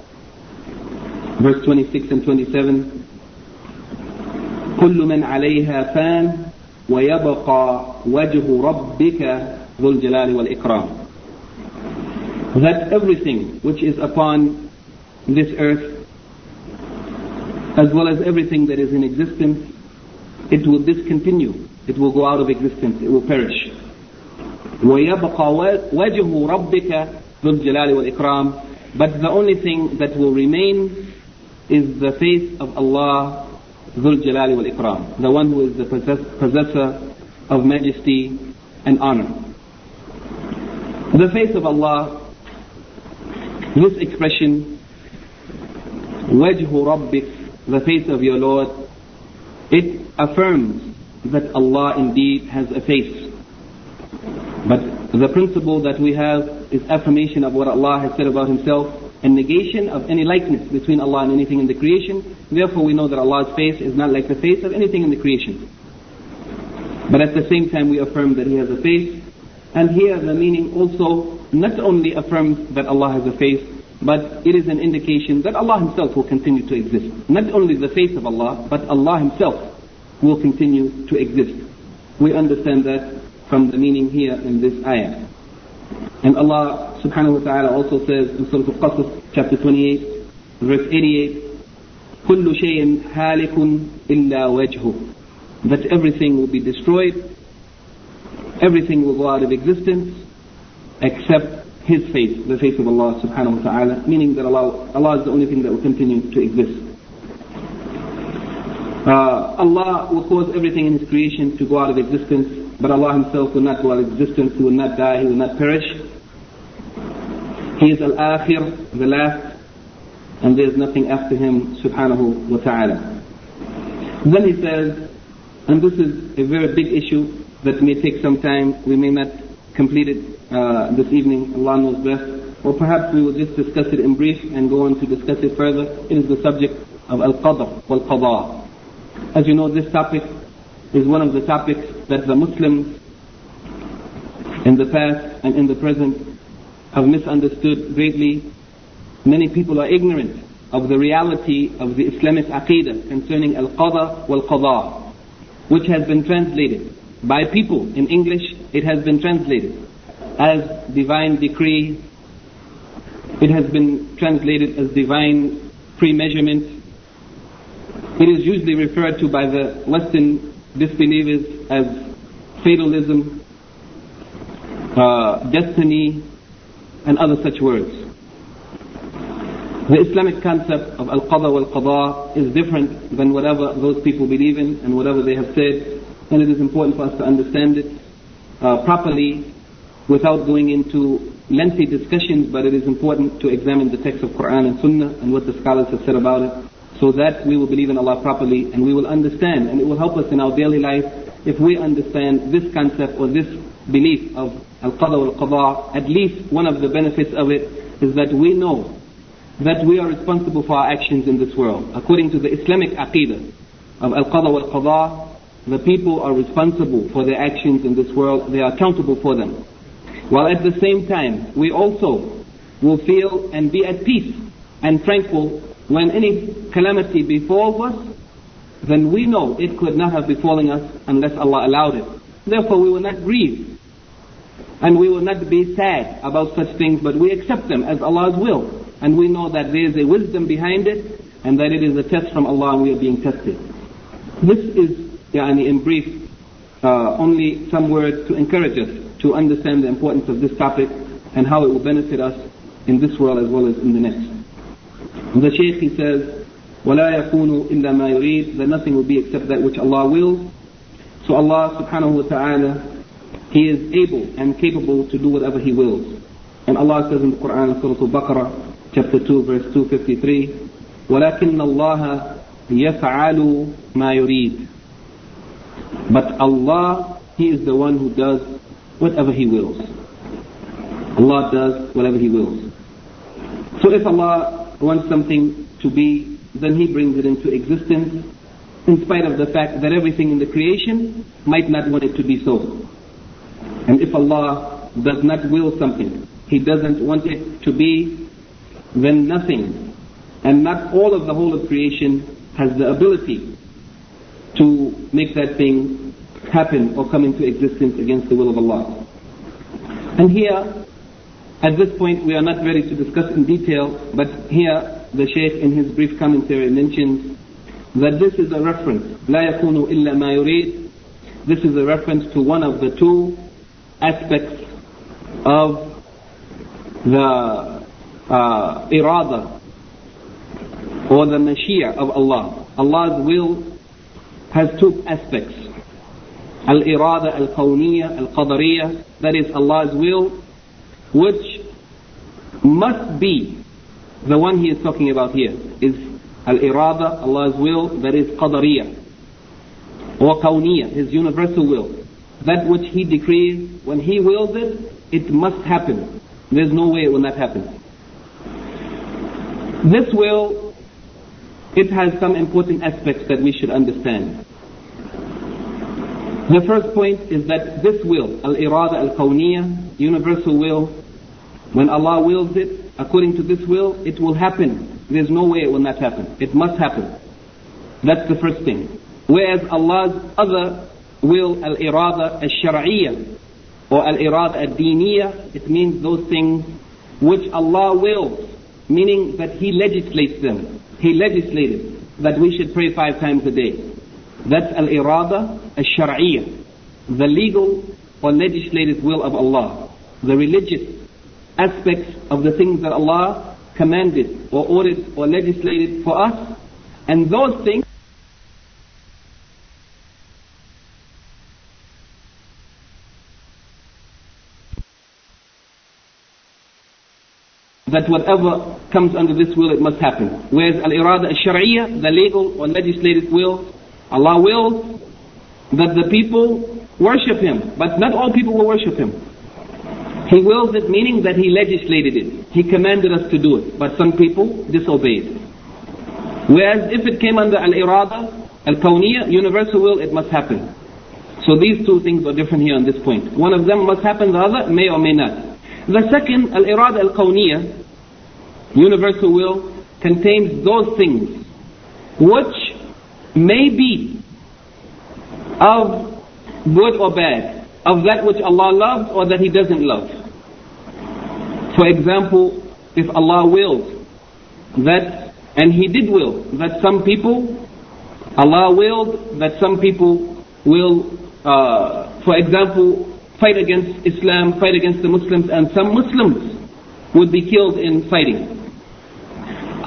S1: verse 26 and 27, كل من عليها فان ويبقى وجه ربك ذو الجلال والإكرام That everything which is upon this earth as well as everything that is in existence, it will discontinue. It will go out of existence. It will perish. وَيَبْقَى وَجْهُ رَبِّكَ ذُو الْجَلَالِ وَالْإِكْرَامِ But the only thing that will remain is the face of Allah ذُو الْجَلَالِ وَالْإِكْرَامِ The one who is the possessor of majesty and honor. The face of Allah, this expression, وَجْهُ رَبِّكَ the face of your Lord, it affirms that Allah indeed has a face. But the principle that we have is affirmation of what Allah has said about Himself and negation of any likeness between Allah and anything in the creation. Therefore we know that Allah's face is not like the face of anything in the creation. But at the same time we affirm that He has a face. And here the meaning also not only affirms that Allah has a face, but it is an indication that Allah Himself will continue to exist. Not only the face of Allah, but Allah Himself will continue to exist. We understand that from the meaning here in this ayah. And Allah subhanahu wa ta'ala also says in Surah Al-Qasas, chapter 28, verse 88, كل شيء هالك إلا وجهه that everything will be destroyed, everything will go out of existence, except his face, the face of Allah subhanahu wa ta'ala, meaning that Allah, Allah is the only thing that will continue to exist. Uh, Allah will cause everything in His creation to go out of existence, but Allah Himself will not go out of existence, He will not die, He will not perish. He is Al-Akhir, the last, and there is nothing after Him subhanahu wa ta'ala. Then He says, and this is a very big issue that may take some time, we may not complete it uh, this evening, Allah knows best. Or perhaps we will just discuss it in brief and go on to discuss it further. It is the subject of Al-Qadr wal-Qadha. As you know, this topic is one of the topics that the Muslims in the past and in the present have misunderstood greatly. Many people are ignorant of the reality of the Islamic Aqidah concerning Al-Qadha wal-Qadha, which has been translated by people in English. It has been translated as divine decree. It has been translated as divine pre-measurement. It is usually referred to by the Western disbelievers as fatalism, uh, destiny, and other such words. The Islamic concept of al-qada wal-qada is different than whatever those people believe in and whatever they have said, and it is important for us to understand it uh, properly without going into lengthy discussions, but it is important to examine the text of Quran and Sunnah and what the scholars have said about it, so that we will believe in Allah properly and we will understand, and it will help us in our daily life if we understand this concept or this belief of al-qada wal-qada. At least one of the benefits of it is that we know that we are responsible for our actions in this world. According to the Islamic aqidah of al-qada wal-qada, the people are responsible for their actions in this world. They are accountable for them. While at the same time, we also will feel and be at peace and tranquil when any calamity befalls us, then we know it could not have befallen us unless Allah allowed it. Therefore, we will not grieve and we will not be sad about such things, but we accept them as Allah's will. And we know that there is a wisdom behind it and that it is a test from Allah and we are being tested. This is, yani, in brief, uh, only some words to encourage us to understand the importance of this topic and how it will benefit us in this world as well as in the next. The Shaykh he says, وَلَا يَكُونُ إِلَّا مَا يُرِيدُ That nothing will be except that which Allah wills. So Allah subhanahu wa ta'ala, He is able and capable to do whatever He wills. And Allah says in the Quran, Surah Al-Baqarah, chapter 2, verse 253, وَلَكِنَّ اللَّهَ يَفْعَلُ مَا يُرِيدُ but Allah, He is the one who does whatever He wills. Allah does whatever He wills. So if Allah wants something to be, then He brings it into existence in spite of the fact that everything in the creation might not want it to be so. And if Allah does not will something, He doesn't want it to be, then nothing, and not all of the whole of creation has the ability to make that thing happen or come into existence against the will of Allah. And here, at this point, we are not ready to discuss in detail, but here the Shaykh in his brief commentary mentions that this is a reference, لا يكون إلا ما يريد. This is a reference to one of the two aspects of the uh, irada or the mashia of Allah. Allah's will has two aspects. Al-irada al-kawniyya al-qadariyya, that is Allah's will, which must be the one he is talking about here, is al-irada, Allah's will, that is qadariyya, or kawniyya, his universal will. That which he decrees, when he wills it, it must happen. There's no way it will not happen. This will, it has some important aspects that we should understand. The first point is that this will, al-irada al-kawniyya, universal will, when Allah wills it, according to this will, it will happen. There's no way it will not happen. It must happen. That's the first thing. Whereas Allah's other will, al-irada al-shar'iyya, or al-irada al-diniyya, it means those things which Allah wills, meaning that He legislates them. He legislated that we should pray five times a day. That's al-irada al-shar'iyya, the legal or legislated will of Allah, the religious aspects of the things that Allah commanded or ordered or legislated for us, and those things that whatever comes under this will, it must happen. Whereas al-irada al-shar'iyya, the legal or legislated will, Allah wills that the people worship Him, but not all people will worship Him. He wills it, meaning that He legislated it. He commanded us to do it, but some people disobeyed. Whereas if it came under al-irada, al-kawniyya, universal will, it must happen. So these two things are different here on this point. One of them must happen, the other may or may not. The second, al-irada al-kawniyya, universal will, contains those things which may be of good or bad, of that which Allah loves or that He doesn't love. For example, if Allah wills that, and He did will, that some people, Allah willed that some people will, uh, for example, fight against Islam, fight against the Muslims, and some Muslims would be killed in fighting.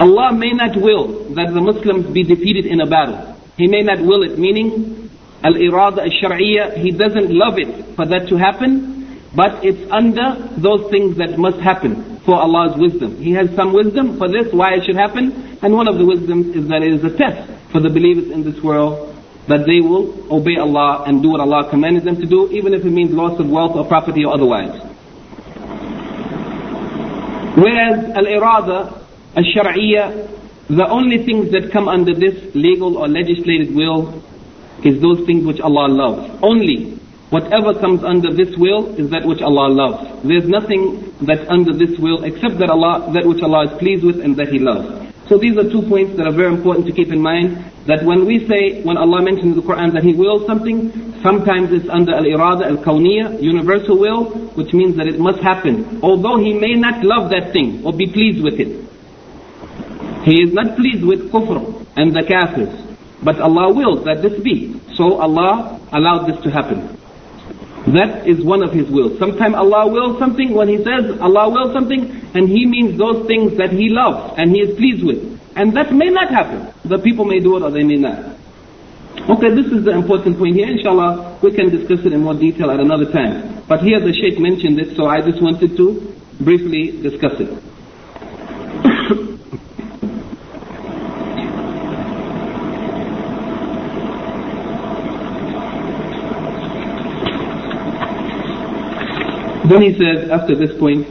S1: Allah may not will that the Muslims be defeated in a battle. He may not will it, meaning al-irada al-shar'iyya, He doesn't love it for that to happen, but it's under those things that must happen for Allah's wisdom. He has some wisdom for this, why it should happen, and one of the wisdoms is that it is a test for the believers in this world that they will obey Allah and do what Allah commanded them to do, even if it means loss of wealth or property or otherwise. Whereas al-irada al-shar'iyya, the only things that come under this legal or legislated will is those things which Allah loves. Only whatever comes under this will is that which Allah loves. There's nothing that's under this will except that Allah, that which Allah is pleased with and that He loves. So these are two points that are very important to keep in mind. That when we say, when Allah mentions in the Quran that He wills something, sometimes it's under al-irada al-kawniyya, universal will, which means that it must happen. Although He may not love that thing or be pleased with it. He is not pleased with kufr and the kafirs. But Allah wills that this be. So Allah allowed this to happen. That is one of His wills. Sometimes Allah wills something, when He says Allah wills something, and He means those things that He loves and He is pleased with. And that may not happen. The people may do it or they may not. Okay, this is the important point here. Inshallah, we can discuss it in more detail at another time. But here the Sheikh mentioned it, so I just wanted to briefly discuss it. Then he says, after this point,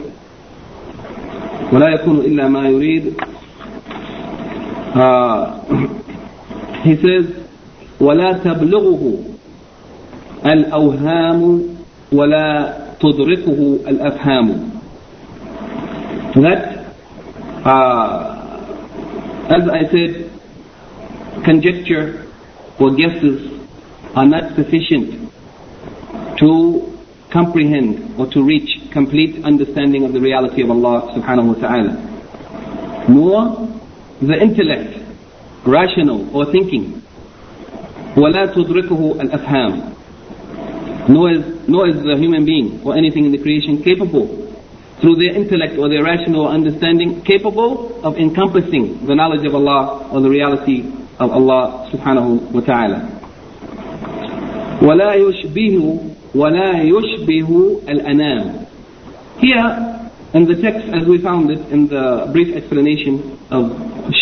S1: ولا يكون إلا ما يريد uh, he says ولا تبلغه الأوهام ولا تدركه الأفهام that uh, as I said conjecture or guesses are not sufficient to comprehend or to reach complete understanding of the reality of Allah subhanahu wa ta'ala. Nor the intellect, rational or thinking. وَلَا تُدْرِكُهُ الْأَفْهَامِ nor is, nor is the human being or anything in the creation capable through their intellect or their rational understanding capable of encompassing the knowledge of Allah or the reality of Allah subhanahu wa ta'ala. ولا يشبه ولا يشبه الأنام Here in the text as we found it in the brief explanation of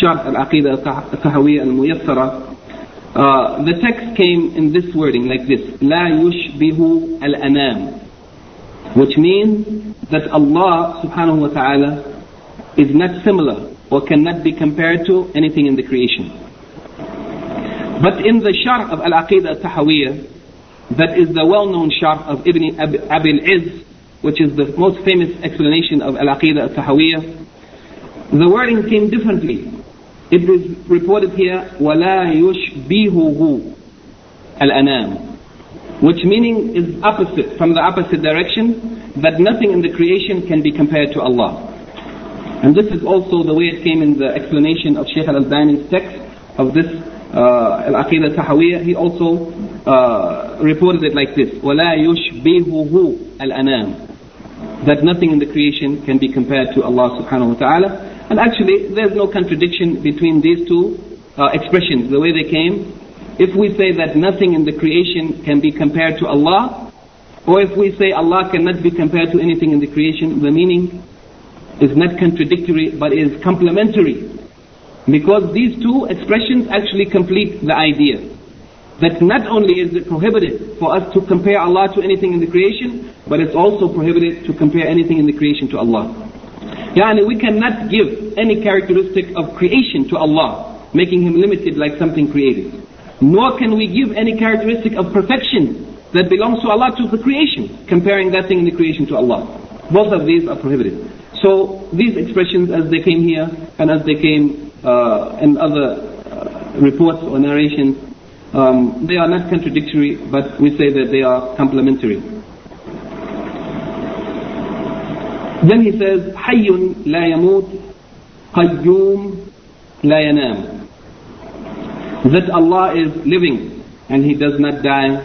S1: شرح العقيدة الطحاوية الميسرة uh, the text came in this wording like this لا يشبه الأنام which means that Allah subhanahu wa ta'ala is not similar or cannot be compared to anything in the creation. But in the Sharh of Al-Aqidah Al-Tahawiyah, that is the well-known sharh of Ibn Abil Izz, which is the most famous explanation of Al-Aqidah al-Tahawiyah, the wording came differently. It was reported here, وَلَا يُشْبِهُهُ الْأَنَامِ which meaning is opposite, from the opposite direction, that nothing in the creation can be compared to Allah. And this is also the way it came in the explanation of Shaykh al-Albani's text of this uh, Al-Aqidah Tahawiyah, he also uh, reported it like this, وَلَا يُشْبِهُهُ الْأَنَامِ That nothing in the creation can be compared to Allah subhanahu wa ta'ala. And actually, there's no contradiction between these two uh, expressions, the way they came. If we say that nothing in the creation can be compared to Allah, or if we say Allah cannot be compared to anything in the creation, the meaning is not contradictory but is complementary because these two expressions actually complete the idea. That not only is it prohibited for us to compare Allah to anything in the creation, but it's also prohibited to compare anything in the creation to Allah. Yani we cannot give any characteristic of creation to Allah, making Him limited like something created. Nor can we give any characteristic of perfection that belongs to Allah to the creation, comparing that thing in the creation to Allah. Both of these are prohibited. So these expressions as they came here and as they came uh, and other uh, reports or narrations, um, they are not contradictory, but we say that they are complementary. Then he says, حي لا يموت قيوم لا ينام. That Allah is living and He does not die,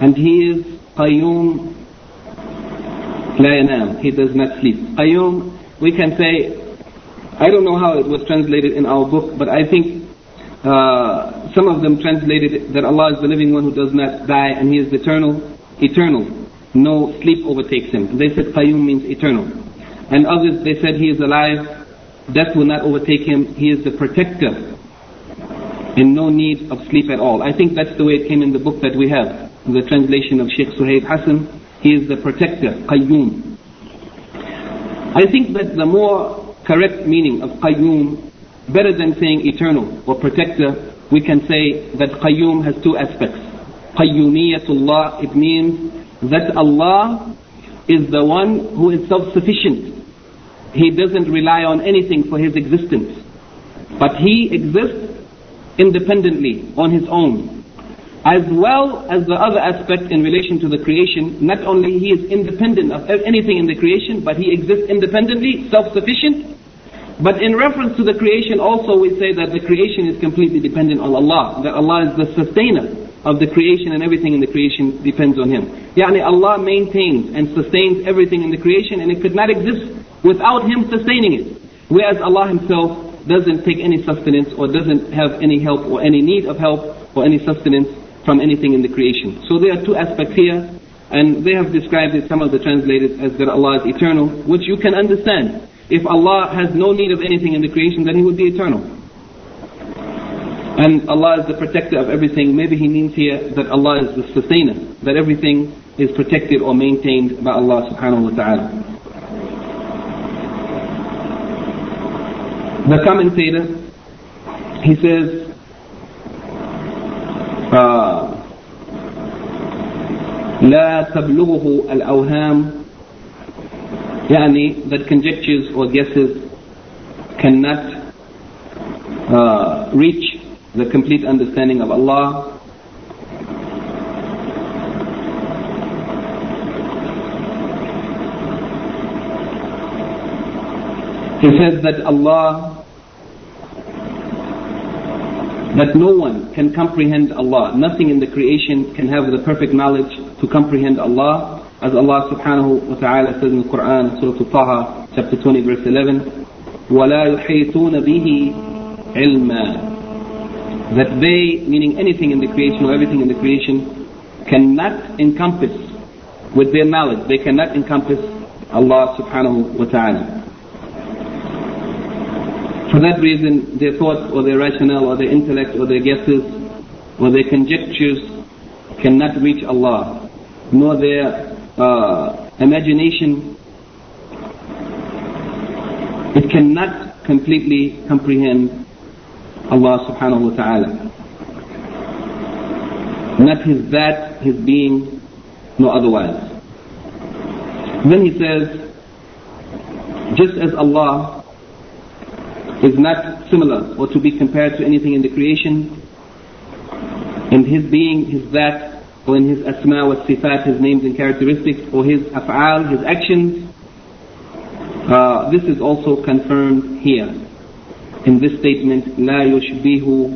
S1: and He is qayyum لا ينام. He does not sleep. Qayyum, we can say I don't know how it was translated in our book, but I think uh, some of them translated that Allah is the living one who does not die and He is eternal, eternal. No sleep overtakes Him. They said Qayyum means eternal. And others, they said He is alive, death will not overtake Him, He is the protector and no need of sleep at all. I think that's the way it came in the book that we have, the translation of Sheikh Suhaib Hassan. He is the protector, Qayyum. I think that the more correct meaning of qayyum, better than saying eternal or protector, we can say that qayyum has two aspects. Qayyumiyatullah, it means that Allah is the one who is self-sufficient. He doesn't rely on anything for his existence. But he exists independently on his own. As well as the other aspect in relation to the creation, not only he is independent of anything in the creation, but he exists independently, self-sufficient, but in reference to the creation also we say that the creation is completely dependent on Allah, that Allah is the sustainer of the creation and everything in the creation depends on Him. Yani Allah maintains and sustains everything in the creation and it could not exist without Him sustaining it. Whereas Allah Himself doesn't take any sustenance or doesn't have any help or any need of help or any sustenance from anything in the creation. So there are two aspects here and they have described it, some of the translators, as that Allah is eternal, which you can understand If Allah has no need of anything in the creation, then He would be eternal. And Allah is the protector of everything. Maybe He means here that Allah is the sustainer, that everything is protected or maintained by Allah subhanahu wa ta'ala. The commentator, he says, uh, لا تبلغه الأوهام يعني that conjectures or guesses cannot uh, reach the complete understanding of Allah He says that Allah, that no one can comprehend Allah. Nothing in the creation can have the perfect knowledge to comprehend Allah. As Allah subhanahu wa ta'ala says in the Quran, Surah Al-Taha, chapter 20, verse 11, وَلَا يُحِيطُونَ بِهِ عِلْمًا That they, meaning anything in the creation or everything in the creation, cannot encompass with their knowledge, they cannot encompass Allah subhanahu wa ta'ala. For that reason, their thoughts or their rationale or their intellect or their guesses or their conjectures cannot reach Allah, nor their uh, imagination. It cannot completely comprehend Allah subhanahu wa ta'ala. Not His that, His being, nor otherwise. Then he says, just as Allah is not similar or to be compared to anything in the creation. In his being, his that, or in his asma wa sifat, his names and characteristics, or his af'al, his actions. Uh, this is also confirmed here in this statement, لا يشبه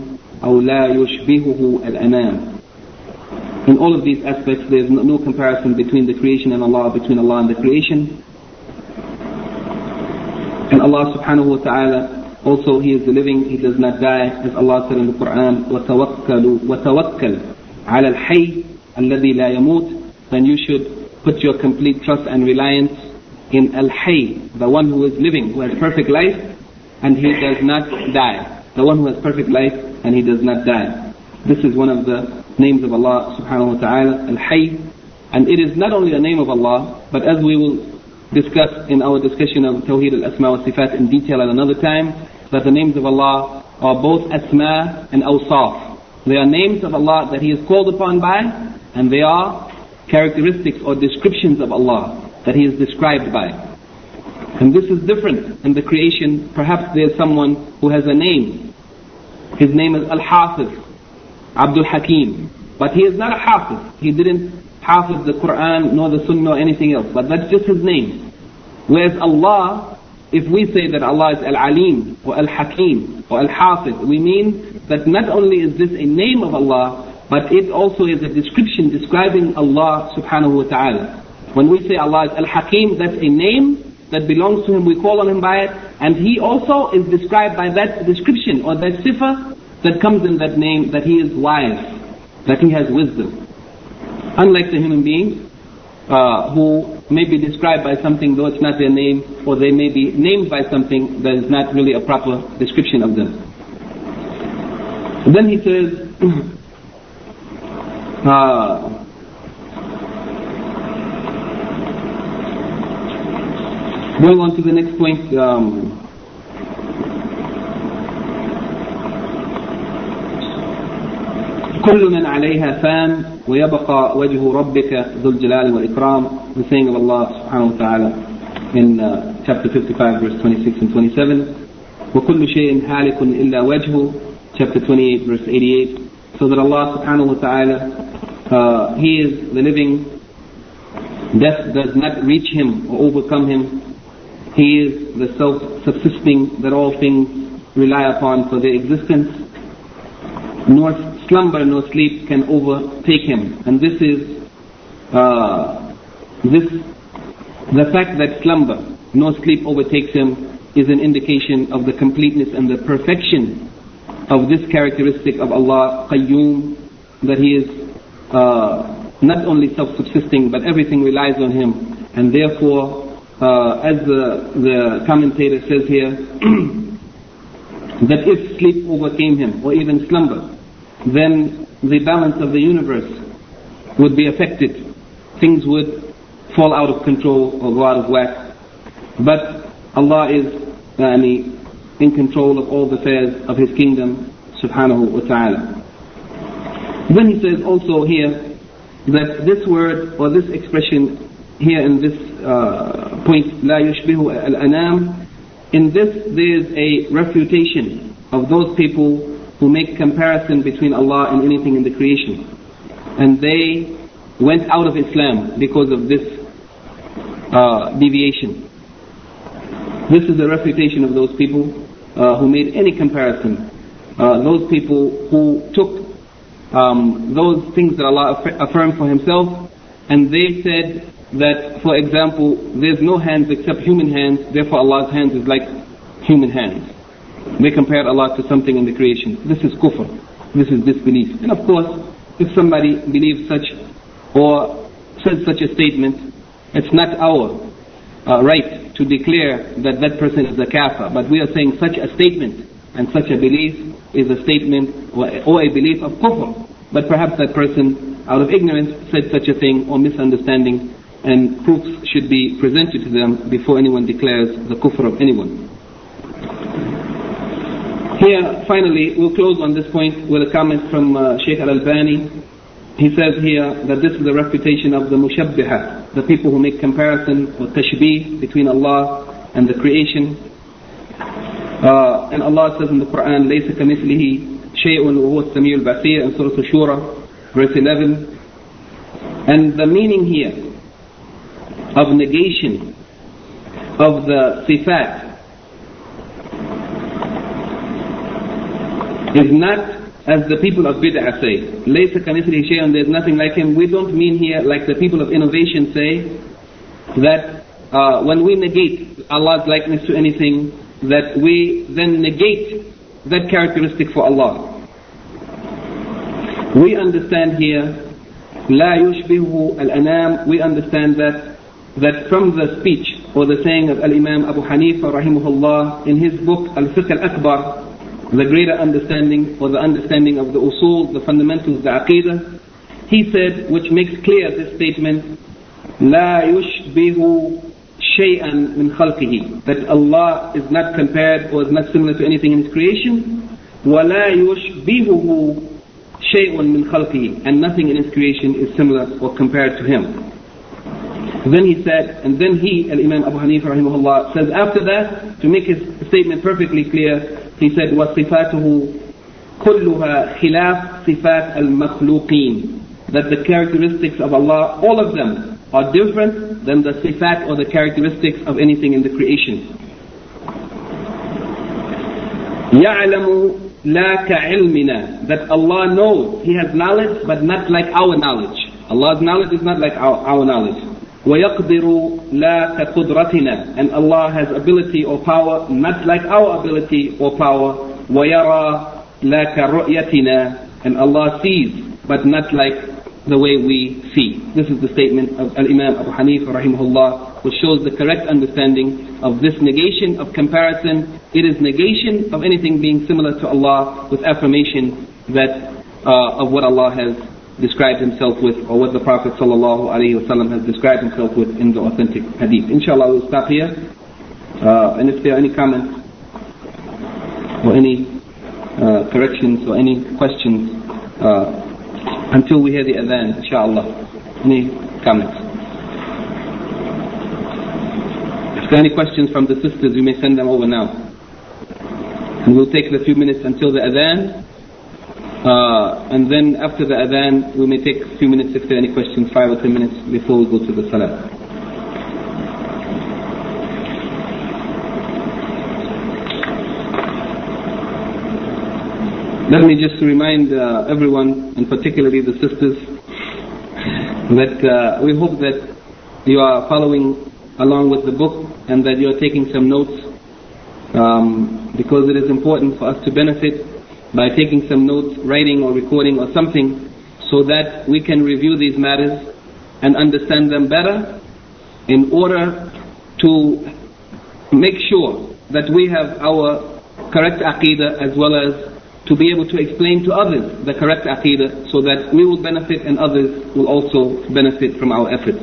S1: أو لا يشبهه الأنام. In all of these aspects, there is no, no comparison between the creation and Allah, between Allah and the creation. And Allah subhanahu wa ta'ala also, He is living, He does not die, as Allah said in the Quran, وَتَوَكَّلُوا وَتَوَكَّلْ عَلَى الْحَيِّ الَّذِي لَا يَمُوتُ Then you should put your complete trust and reliance in Al-Hayy, the one who is living, who has perfect life, and He does not die. The one who has perfect life, and He does not die. This is one of the names of Allah subhanahu wa ta'ala, Al-Hayy. And it is not only a name of Allah, but as we will discussed in our discussion of Tawheed al-Asma wa Sifat in detail at another time, that the names of Allah are both Asma and Awsaf. They are names of Allah that He is called upon by, and they are characteristics or descriptions of Allah that He is described by. And this is different in the creation. Perhaps there is someone who has a name. His name is Al-Hafiz, Abdul Hakim. But he is not a Hafiz. He didn't Hafiz the Quran, nor the Sunnah, or anything else. But that's just his name. Whereas Allah, if we say that Allah is Al-Alim, or Al-Hakim, or Al-Hafiz, we mean that not only is this a name of Allah, but it also is a description describing Allah subhanahu wa ta'ala. When we say Allah is Al-Hakim, that's a name that belongs to Him, we call on Him by it, and He also is described by that description or that sifa that comes in that name, that He is wise, that He has wisdom. Unlike the human beings, uh, who may be described by something though it's not their name, or they may be named by something that is not really a proper description of them. Then he says, uh, going on to the next point, um, كل من عليها فان ويبقى وجه ربك ذو الجلال والإكرام the saying of Allah subhanahu wa ta'ala in uh, chapter 55 verse 26 and 27 وكل شيء هالك إلا وجهه chapter 28 verse 88 so that Allah subhanahu wa ta'ala uh, He is the living. Death does not reach Him or overcome Him. He is the self-subsisting that all things rely upon for their existence. Nor slumber nor sleep can overtake him. And this is uh, this the fact that slumber nor sleep overtakes him is an indication of the completeness and the perfection of this characteristic of Allah Qayyum, that He is uh, not only self-subsisting, but everything relies on Him. And therefore, uh, as the, the commentator says here, that if sleep overcame him, or even slumber, then the balance of the universe would be affected. things would fall out of control or go out of whack. But Allah is yani, in control of all the affairs of His kingdom, subhanahu wa ta'ala. Then he says also here that this word or this expression here in this uh, point, لا يشبه الأنام, in this there is a refutation of those people who make comparison between Allah and anything in the creation. And they went out of Islam because of this uh, deviation. This is a refutation of those people uh, who made any comparison. Uh, those people who took um, those things that Allah affirmed for Himself, and they said that, for example, there's no hands except human hands, therefore Allah's hands is like human hands. They compared Allah to something in the creation. This is kufr. This is disbelief. And of course, if somebody believes such or says such a statement, it's not our uh, right to declare that that person is a kafir. But we are saying such a statement and such a belief is a statement or, a belief of kufr. But perhaps that person, out of ignorance, said such a thing or misunderstanding, and proofs should be presented to them before anyone declares the kufr of anyone. Here, finally, we'll close on this point with a comment from uh, Sheikh Al-Albani. He says here that this is a refutation of the mushabbiha, the people who make comparison or tashbih between Allah and the creation. Uh, and Allah says in the Quran, لَيْسَ كَمِثْلِهِ شَيْءٌ وَهُوَ السَّمِيعُ الْبَصِيرُ in Surah Al-Shura, verse 11. And the meaning here of negation of the sifat is not as the people of bid'ah say, لَيْسَ كَمِثْلِهِ شَيْءٌ there's nothing like him. We don't mean here like the people of innovation say, that uh, when we negate Allah's likeness to anything, that we then negate that characteristic for Allah. We understand here, لا يشبه الأنام, we understand that, that from the speech or the saying of Al-Imam Abu Hanifa rahimahullah in his book Al-Fiqh Al-Akbar, the greater understanding or the understanding of the usul, the fundamentals, the aqidah, he said, which makes clear this statement, لا يشبه شيئا من خلقه that Allah is not compared or is not similar to anything in His creation ولا يشبهه شيء من خلقه and nothing in His creation is similar or compared to Him then he said and then he Al-Imam Abu Hanifa rahimahullah says after that to make his statement perfectly clear he said وصفاته كلها خلاف صفات المخلوقين that the characteristics of Allah all of them are different than the sifat or the characteristics of anything in the creation. يعلم لا كعلمنا that Allah knows He has knowledge but not like our knowledge. Allah's knowledge is not like our, our knowledge. ويقدر لا كقدرتنا and Allah has ability or power not like our ability or power ويرى لا كرؤيتنا and Allah sees but not like the way we see. This is the statement of Al-Imam Abu Hanifa rahimahullah, which shows the correct understanding of this negation of comparison. It is negation of anything being similar to Allah with affirmation that uh, of what Allah has described himself with or what the Prophet sallallahu alaihi wasallam has described himself with in the authentic hadith. Inshallah we'll stop here. Uh, and if there are any comments or any uh, corrections or any questions uh, until we hear the adhan, inshallah. Any comments? If there are any questions from the sisters, you may send them over now. And we'll take a few minutes until the adhan. Uh, and then after the adhan, we may take a few minutes if there are any questions, five or ten minutes before we go to the salah. Let me just remind uh, everyone, and particularly the sisters, that uh, we hope that you are following along with the book and that you are taking some notes um, because it is important for us to benefit by taking some notes, writing or recording or something so that we can review these matters and understand them better in order to make sure that we have our correct aqidah as well as to be able to explain to others the correct aqidah so that we will benefit and others will also benefit from our efforts.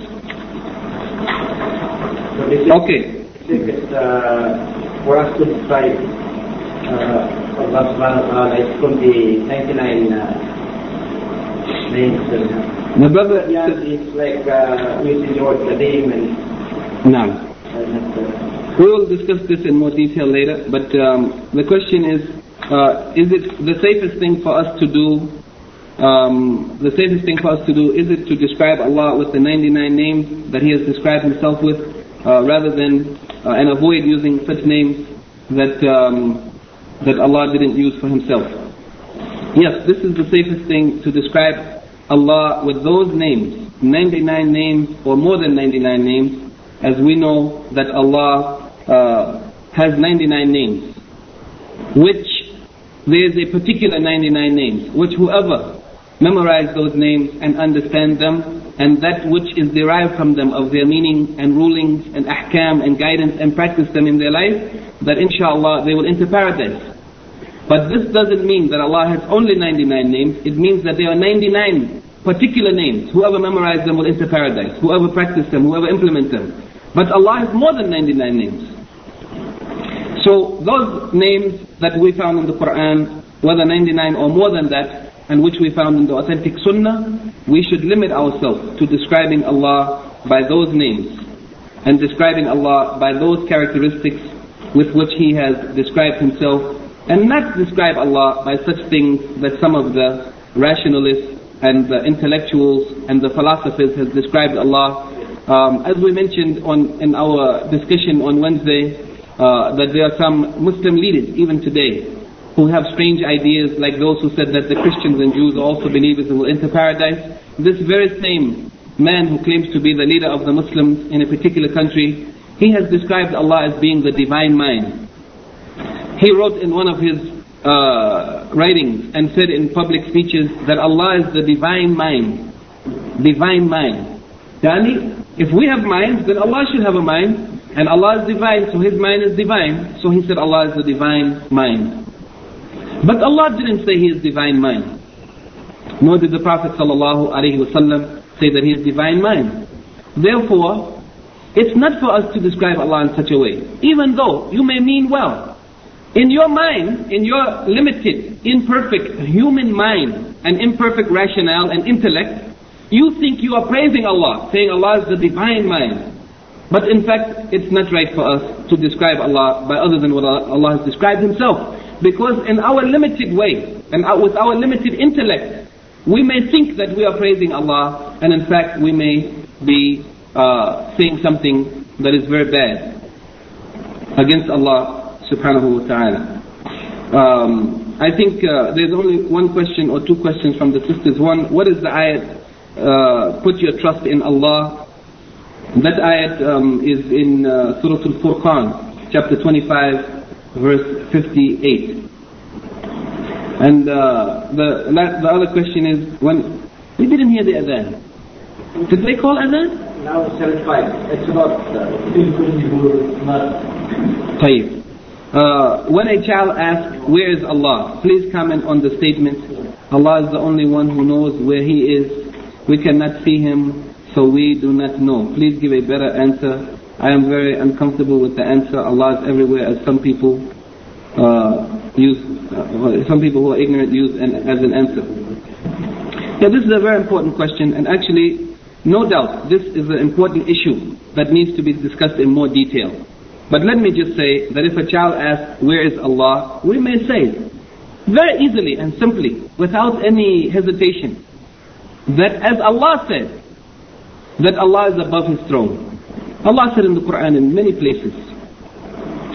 S1: Okay.
S2: It's, uh, for us to describe uh, Allah subhanahu wa ta'ala, from the 99 uh, names.
S1: The brother
S2: yeah, it's like uh, using the word Qadim and, and uh,
S1: we will discuss this in more detail later, but um, the question is, uh, is it the safest thing for us to do, um, the safest thing for us to do, is it to describe Allah with the 99 names that He has described Himself with, uh, rather than, uh, and avoid using such names that, um, that Allah didn't use for Himself? Yes, this is the safest thing to describe Allah with those names, 99 names or more than 99 names, as we know that Allah uh, has 99 names, which there is a particular 99 names, which whoever memorize those names and understand them, and that which is derived from them of their meaning and rulings and ahkam and guidance and practice them in their life, that inshallah they will enter paradise. But this doesn't mean that Allah has only 99 names. It means that there are 99 particular names. Whoever memorizes them will enter paradise. Whoever practices them, whoever implements them. But Allah has more than 99 names. So those names that we found in the Quran, whether 99 or more than that, and which we found in the authentic Sunnah, we should limit ourselves to describing Allah by those names and describing Allah by those characteristics with which He has described Himself and not describe Allah by such things that some of the rationalists and the intellectuals and the philosophers have described Allah. Um, as we mentioned on, in our discussion on Wednesday, uh, that there are some Muslim leaders even today who have strange ideas like those who said that the Christians and Jews are also believers and will enter paradise. This very same man who claims to be the leader of the Muslims in a particular country, he has described Allah as being the divine mind. He wrote in one of his uh, writings and said in public speeches that Allah is the divine mind. Divine mind. Yani, if we have minds, then Allah should have a mind. And Allah is divine, so His mind is divine. So he said Allah is the divine mind. But Allah didn't say He is divine mind. Nor did the Prophet wasallam say that He is divine mind. Therefore, it's not for us to describe Allah in such a way. Even though you may mean well. In your mind, in your limited, imperfect human mind and imperfect rationale and intellect, you think you are praising Allah, saying Allah is the divine mind. But in fact, it's not right for us to describe Allah by other than what Allah has described Himself. Because in our limited way, and with our limited intellect, we may think that we are praising Allah, and in fact we may be uh, saying something that is very bad against Allah subhanahu wa ta'ala. Um, I think uh, there's only one question or two questions from the sisters. One, what is the ayat, uh, put your trust in Allah? That ayat um, is in uh, Surah Al-Furqan, chapter 25, verse 58. And uh, the, the other question is, when we didn't hear the adhan. Did they call adhan?
S2: Now it's 75. It's about uh,
S1: uh, when a child asks, where is Allah? Please comment on the statement, Allah is the only one who knows where He is. We cannot see Him so we do not know. Please give a better answer. I am very uncomfortable with the answer. Allah is everywhere as some people uh, use, uh, some people who are ignorant use an, as an answer. Yeah, this is a very important question, and actually, no doubt, this is an important issue that needs to be discussed in more detail. But let me just say that if a child asks, where is Allah? We may say very easily and simply, without any hesitation, that as Allah said, that Allah is above His throne. Allah said in the Quran in many places,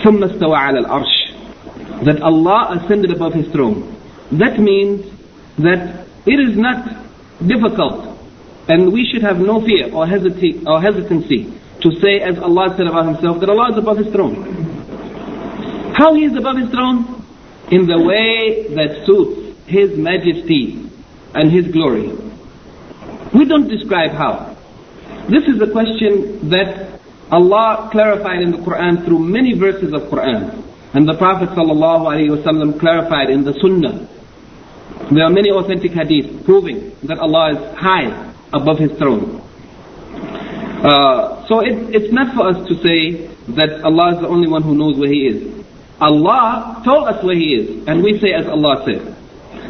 S1: ثم استوى على العرش that Allah ascended above His throne. That means that it is not difficult and we should have no fear or, hesita- or hesitancy to say as Allah said about Himself that Allah is above His throne. How He is above His throne? In the way that suits His majesty and His glory. We don't describe how. This is a question that Allah clarified in the Quran through many verses of Quran. And the Prophet ﷺ clarified in the Sunnah There are many authentic hadiths proving that Allah is high above His throne. Uh, so it, it's not for us to say that Allah is the only one who knows where He is. Allah told us where He is, and we say as Allah said.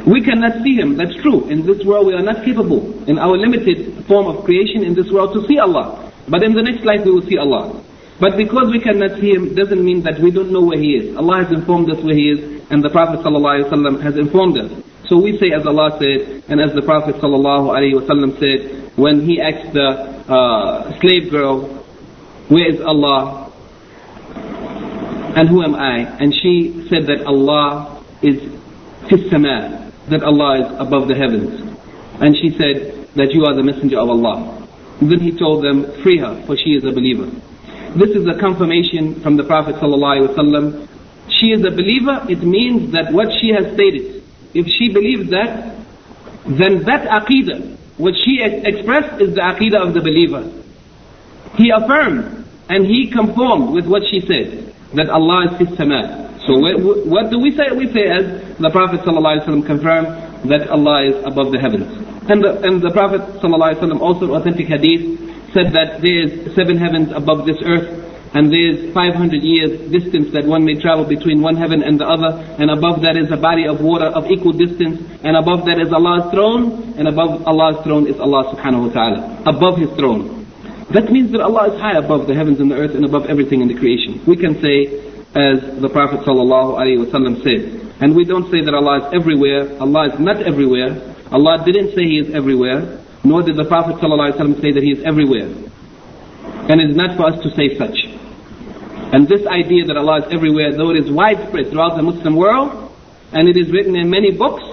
S1: We cannot see Him, that's true. In this world we are not capable, in our limited form of creation in this world, to see Allah. But in the next life we will see Allah. But because we cannot see Him doesn't mean that we don't know where He is. Allah has informed us where He is, and the Prophet ﷺ has informed us. So we say as Allah said, and as the Prophet ﷺ said, when he asked the uh, slave girl, where is Allah? And who am I? And she said that Allah is fis sama, that Allah is above the heavens. And she said that you are the messenger of Allah. Then he told them, free her, for she is a believer. This is a confirmation from the Prophet ﷺ. She is a believer, it means that what she has stated, if she believes that, then that aqidah, what she ex- expressed is the aqidah of the believer. He affirmed and he conformed with what she said that Allah is fis sama. So what do we say? We say as the Prophet ﷺ confirmed that Allah is above the heavens. And the, and the Prophet ﷺ also authentic hadith said that there is seven heavens above this earth and there is 500 years distance that one may travel between one heaven and the other and above that is a body of water of equal distance and above that is Allah's throne and above Allah's throne is Allah subhanahu wa ta'ala above His throne that means that Allah is high above the heavens and the earth and above everything in the creation. We can say, as the Prophet ﷺ said, and we don't say that Allah is everywhere. Allah is not everywhere. Allah didn't say He is everywhere, nor did the Prophet ﷺ say that He is everywhere. And it is not for us to say such. And this idea that Allah is everywhere, though it is widespread throughout the Muslim world, and it is written in many books,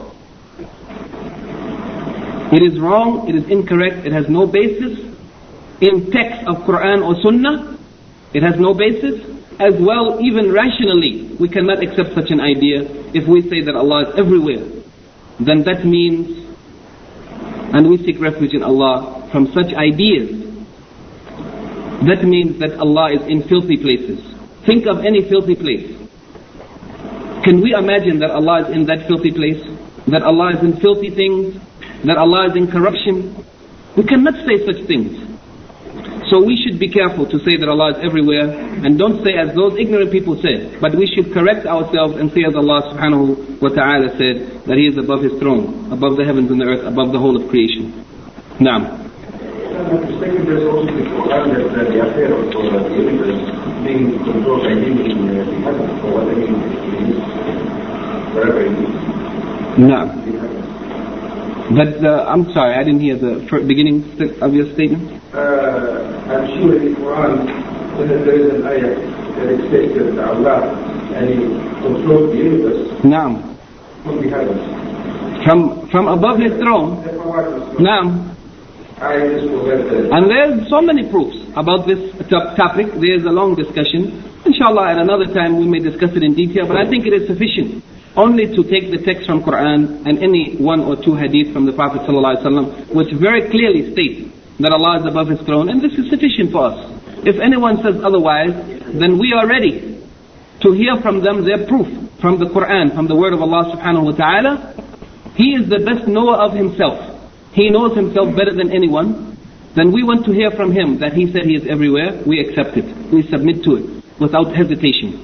S1: it is wrong, it is incorrect, it has no basis, in text of Quran or Sunnah, it has no basis. As well, even rationally, we cannot accept such an idea if we say that Allah is everywhere. Then that means, and we seek refuge in Allah from such ideas, that means that Allah is in filthy places. Think of any filthy place. Can we imagine that Allah is in that filthy place? That Allah is in filthy things? That Allah is in corruption? We cannot say such things. So we should be careful to say that Allah is everywhere and don't say as those ignorant people said. But we should correct ourselves and say as Allah subhanahu wa ta'ala said that He is above His throne, above the heavens and the earth, above the whole of creation. Naam. Naam. But uh, I'm sorry, I didn't hear the beginning of your statement.
S3: Uh, I'm sure in the Quran, when there is an ayah that that Allah and He controls the universe
S1: Naam.
S3: from the heavens.
S1: From, from above His throne. Naam.
S3: I just that.
S1: And there's so many proofs about this topic. There's a long discussion. Inshallah, at another time we may discuss it in detail, but I think it is sufficient only to take the text from Quran and any one or two hadith from the Prophet ﷺ, which very clearly state that Allah is above His throne, and this is sufficient for us. If anyone says otherwise, then we are ready to hear from them their proof from the Quran, from the word of Allah subhanahu wa ta'ala. He is the best knower of himself. He knows himself better than anyone. Then we want to hear from him that he said he is everywhere. We accept it. We submit to it without hesitation.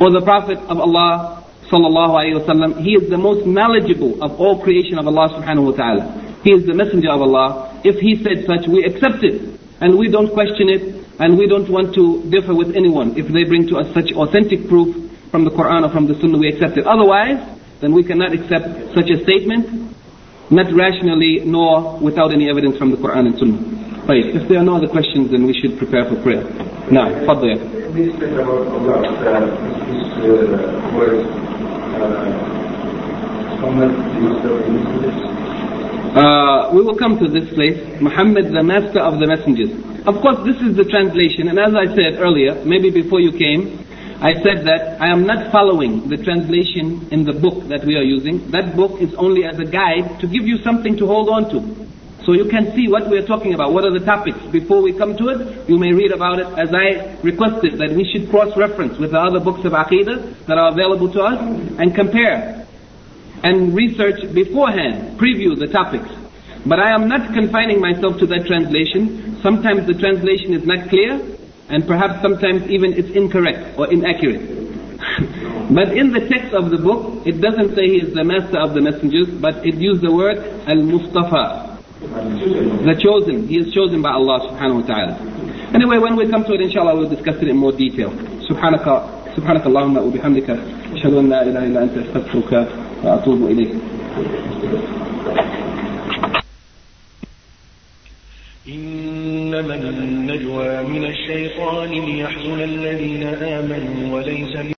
S1: Or the Prophet of Allah sallallahu alayhi wasallam, he is the most knowledgeable of all creation of Allah subhanahu wa ta'ala. He is the messenger of Allah. If he said such, we accept it. And we don't question it. And we don't want to differ with anyone. If they bring to us such authentic proof from the Quran or from the Sunnah, we accept it. Otherwise, then we cannot accept such a statement, not rationally nor without any evidence from the Quran and Sunnah. Right. If there are no other questions, then we should prepare for prayer. Now, Fadl. Uh, we will come to this place, Muhammad, the master of the messengers. Of course, this is the translation, and as I said earlier, maybe before you came, I said that I am not following the translation in the book that we are using. That book is only as a guide to give you something to hold on to. So you can see what we are talking about, what are the topics. Before we come to it, you may read about it as I requested that we should cross-reference with the other books of Aqidah that are available to us and compare and research beforehand, preview the topics. But I am not confining myself to that translation. Sometimes the translation is not clear, and perhaps sometimes even it's incorrect or inaccurate. but in the text of the book, it doesn't say he is the master of the messengers, but it used the word al-Mustafa, the chosen. He is chosen by Allah subhanahu wa ta'ala. Anyway, when we come to it, inshallah, we'll discuss it in more detail. سبحانك سبحانك اللهم وبحمدك أشهد أن لا إله إلا أنت أستغفرك وأتوب إليك.
S4: إنما النجوى من الشيطان ليحزن الذين آمنوا وليس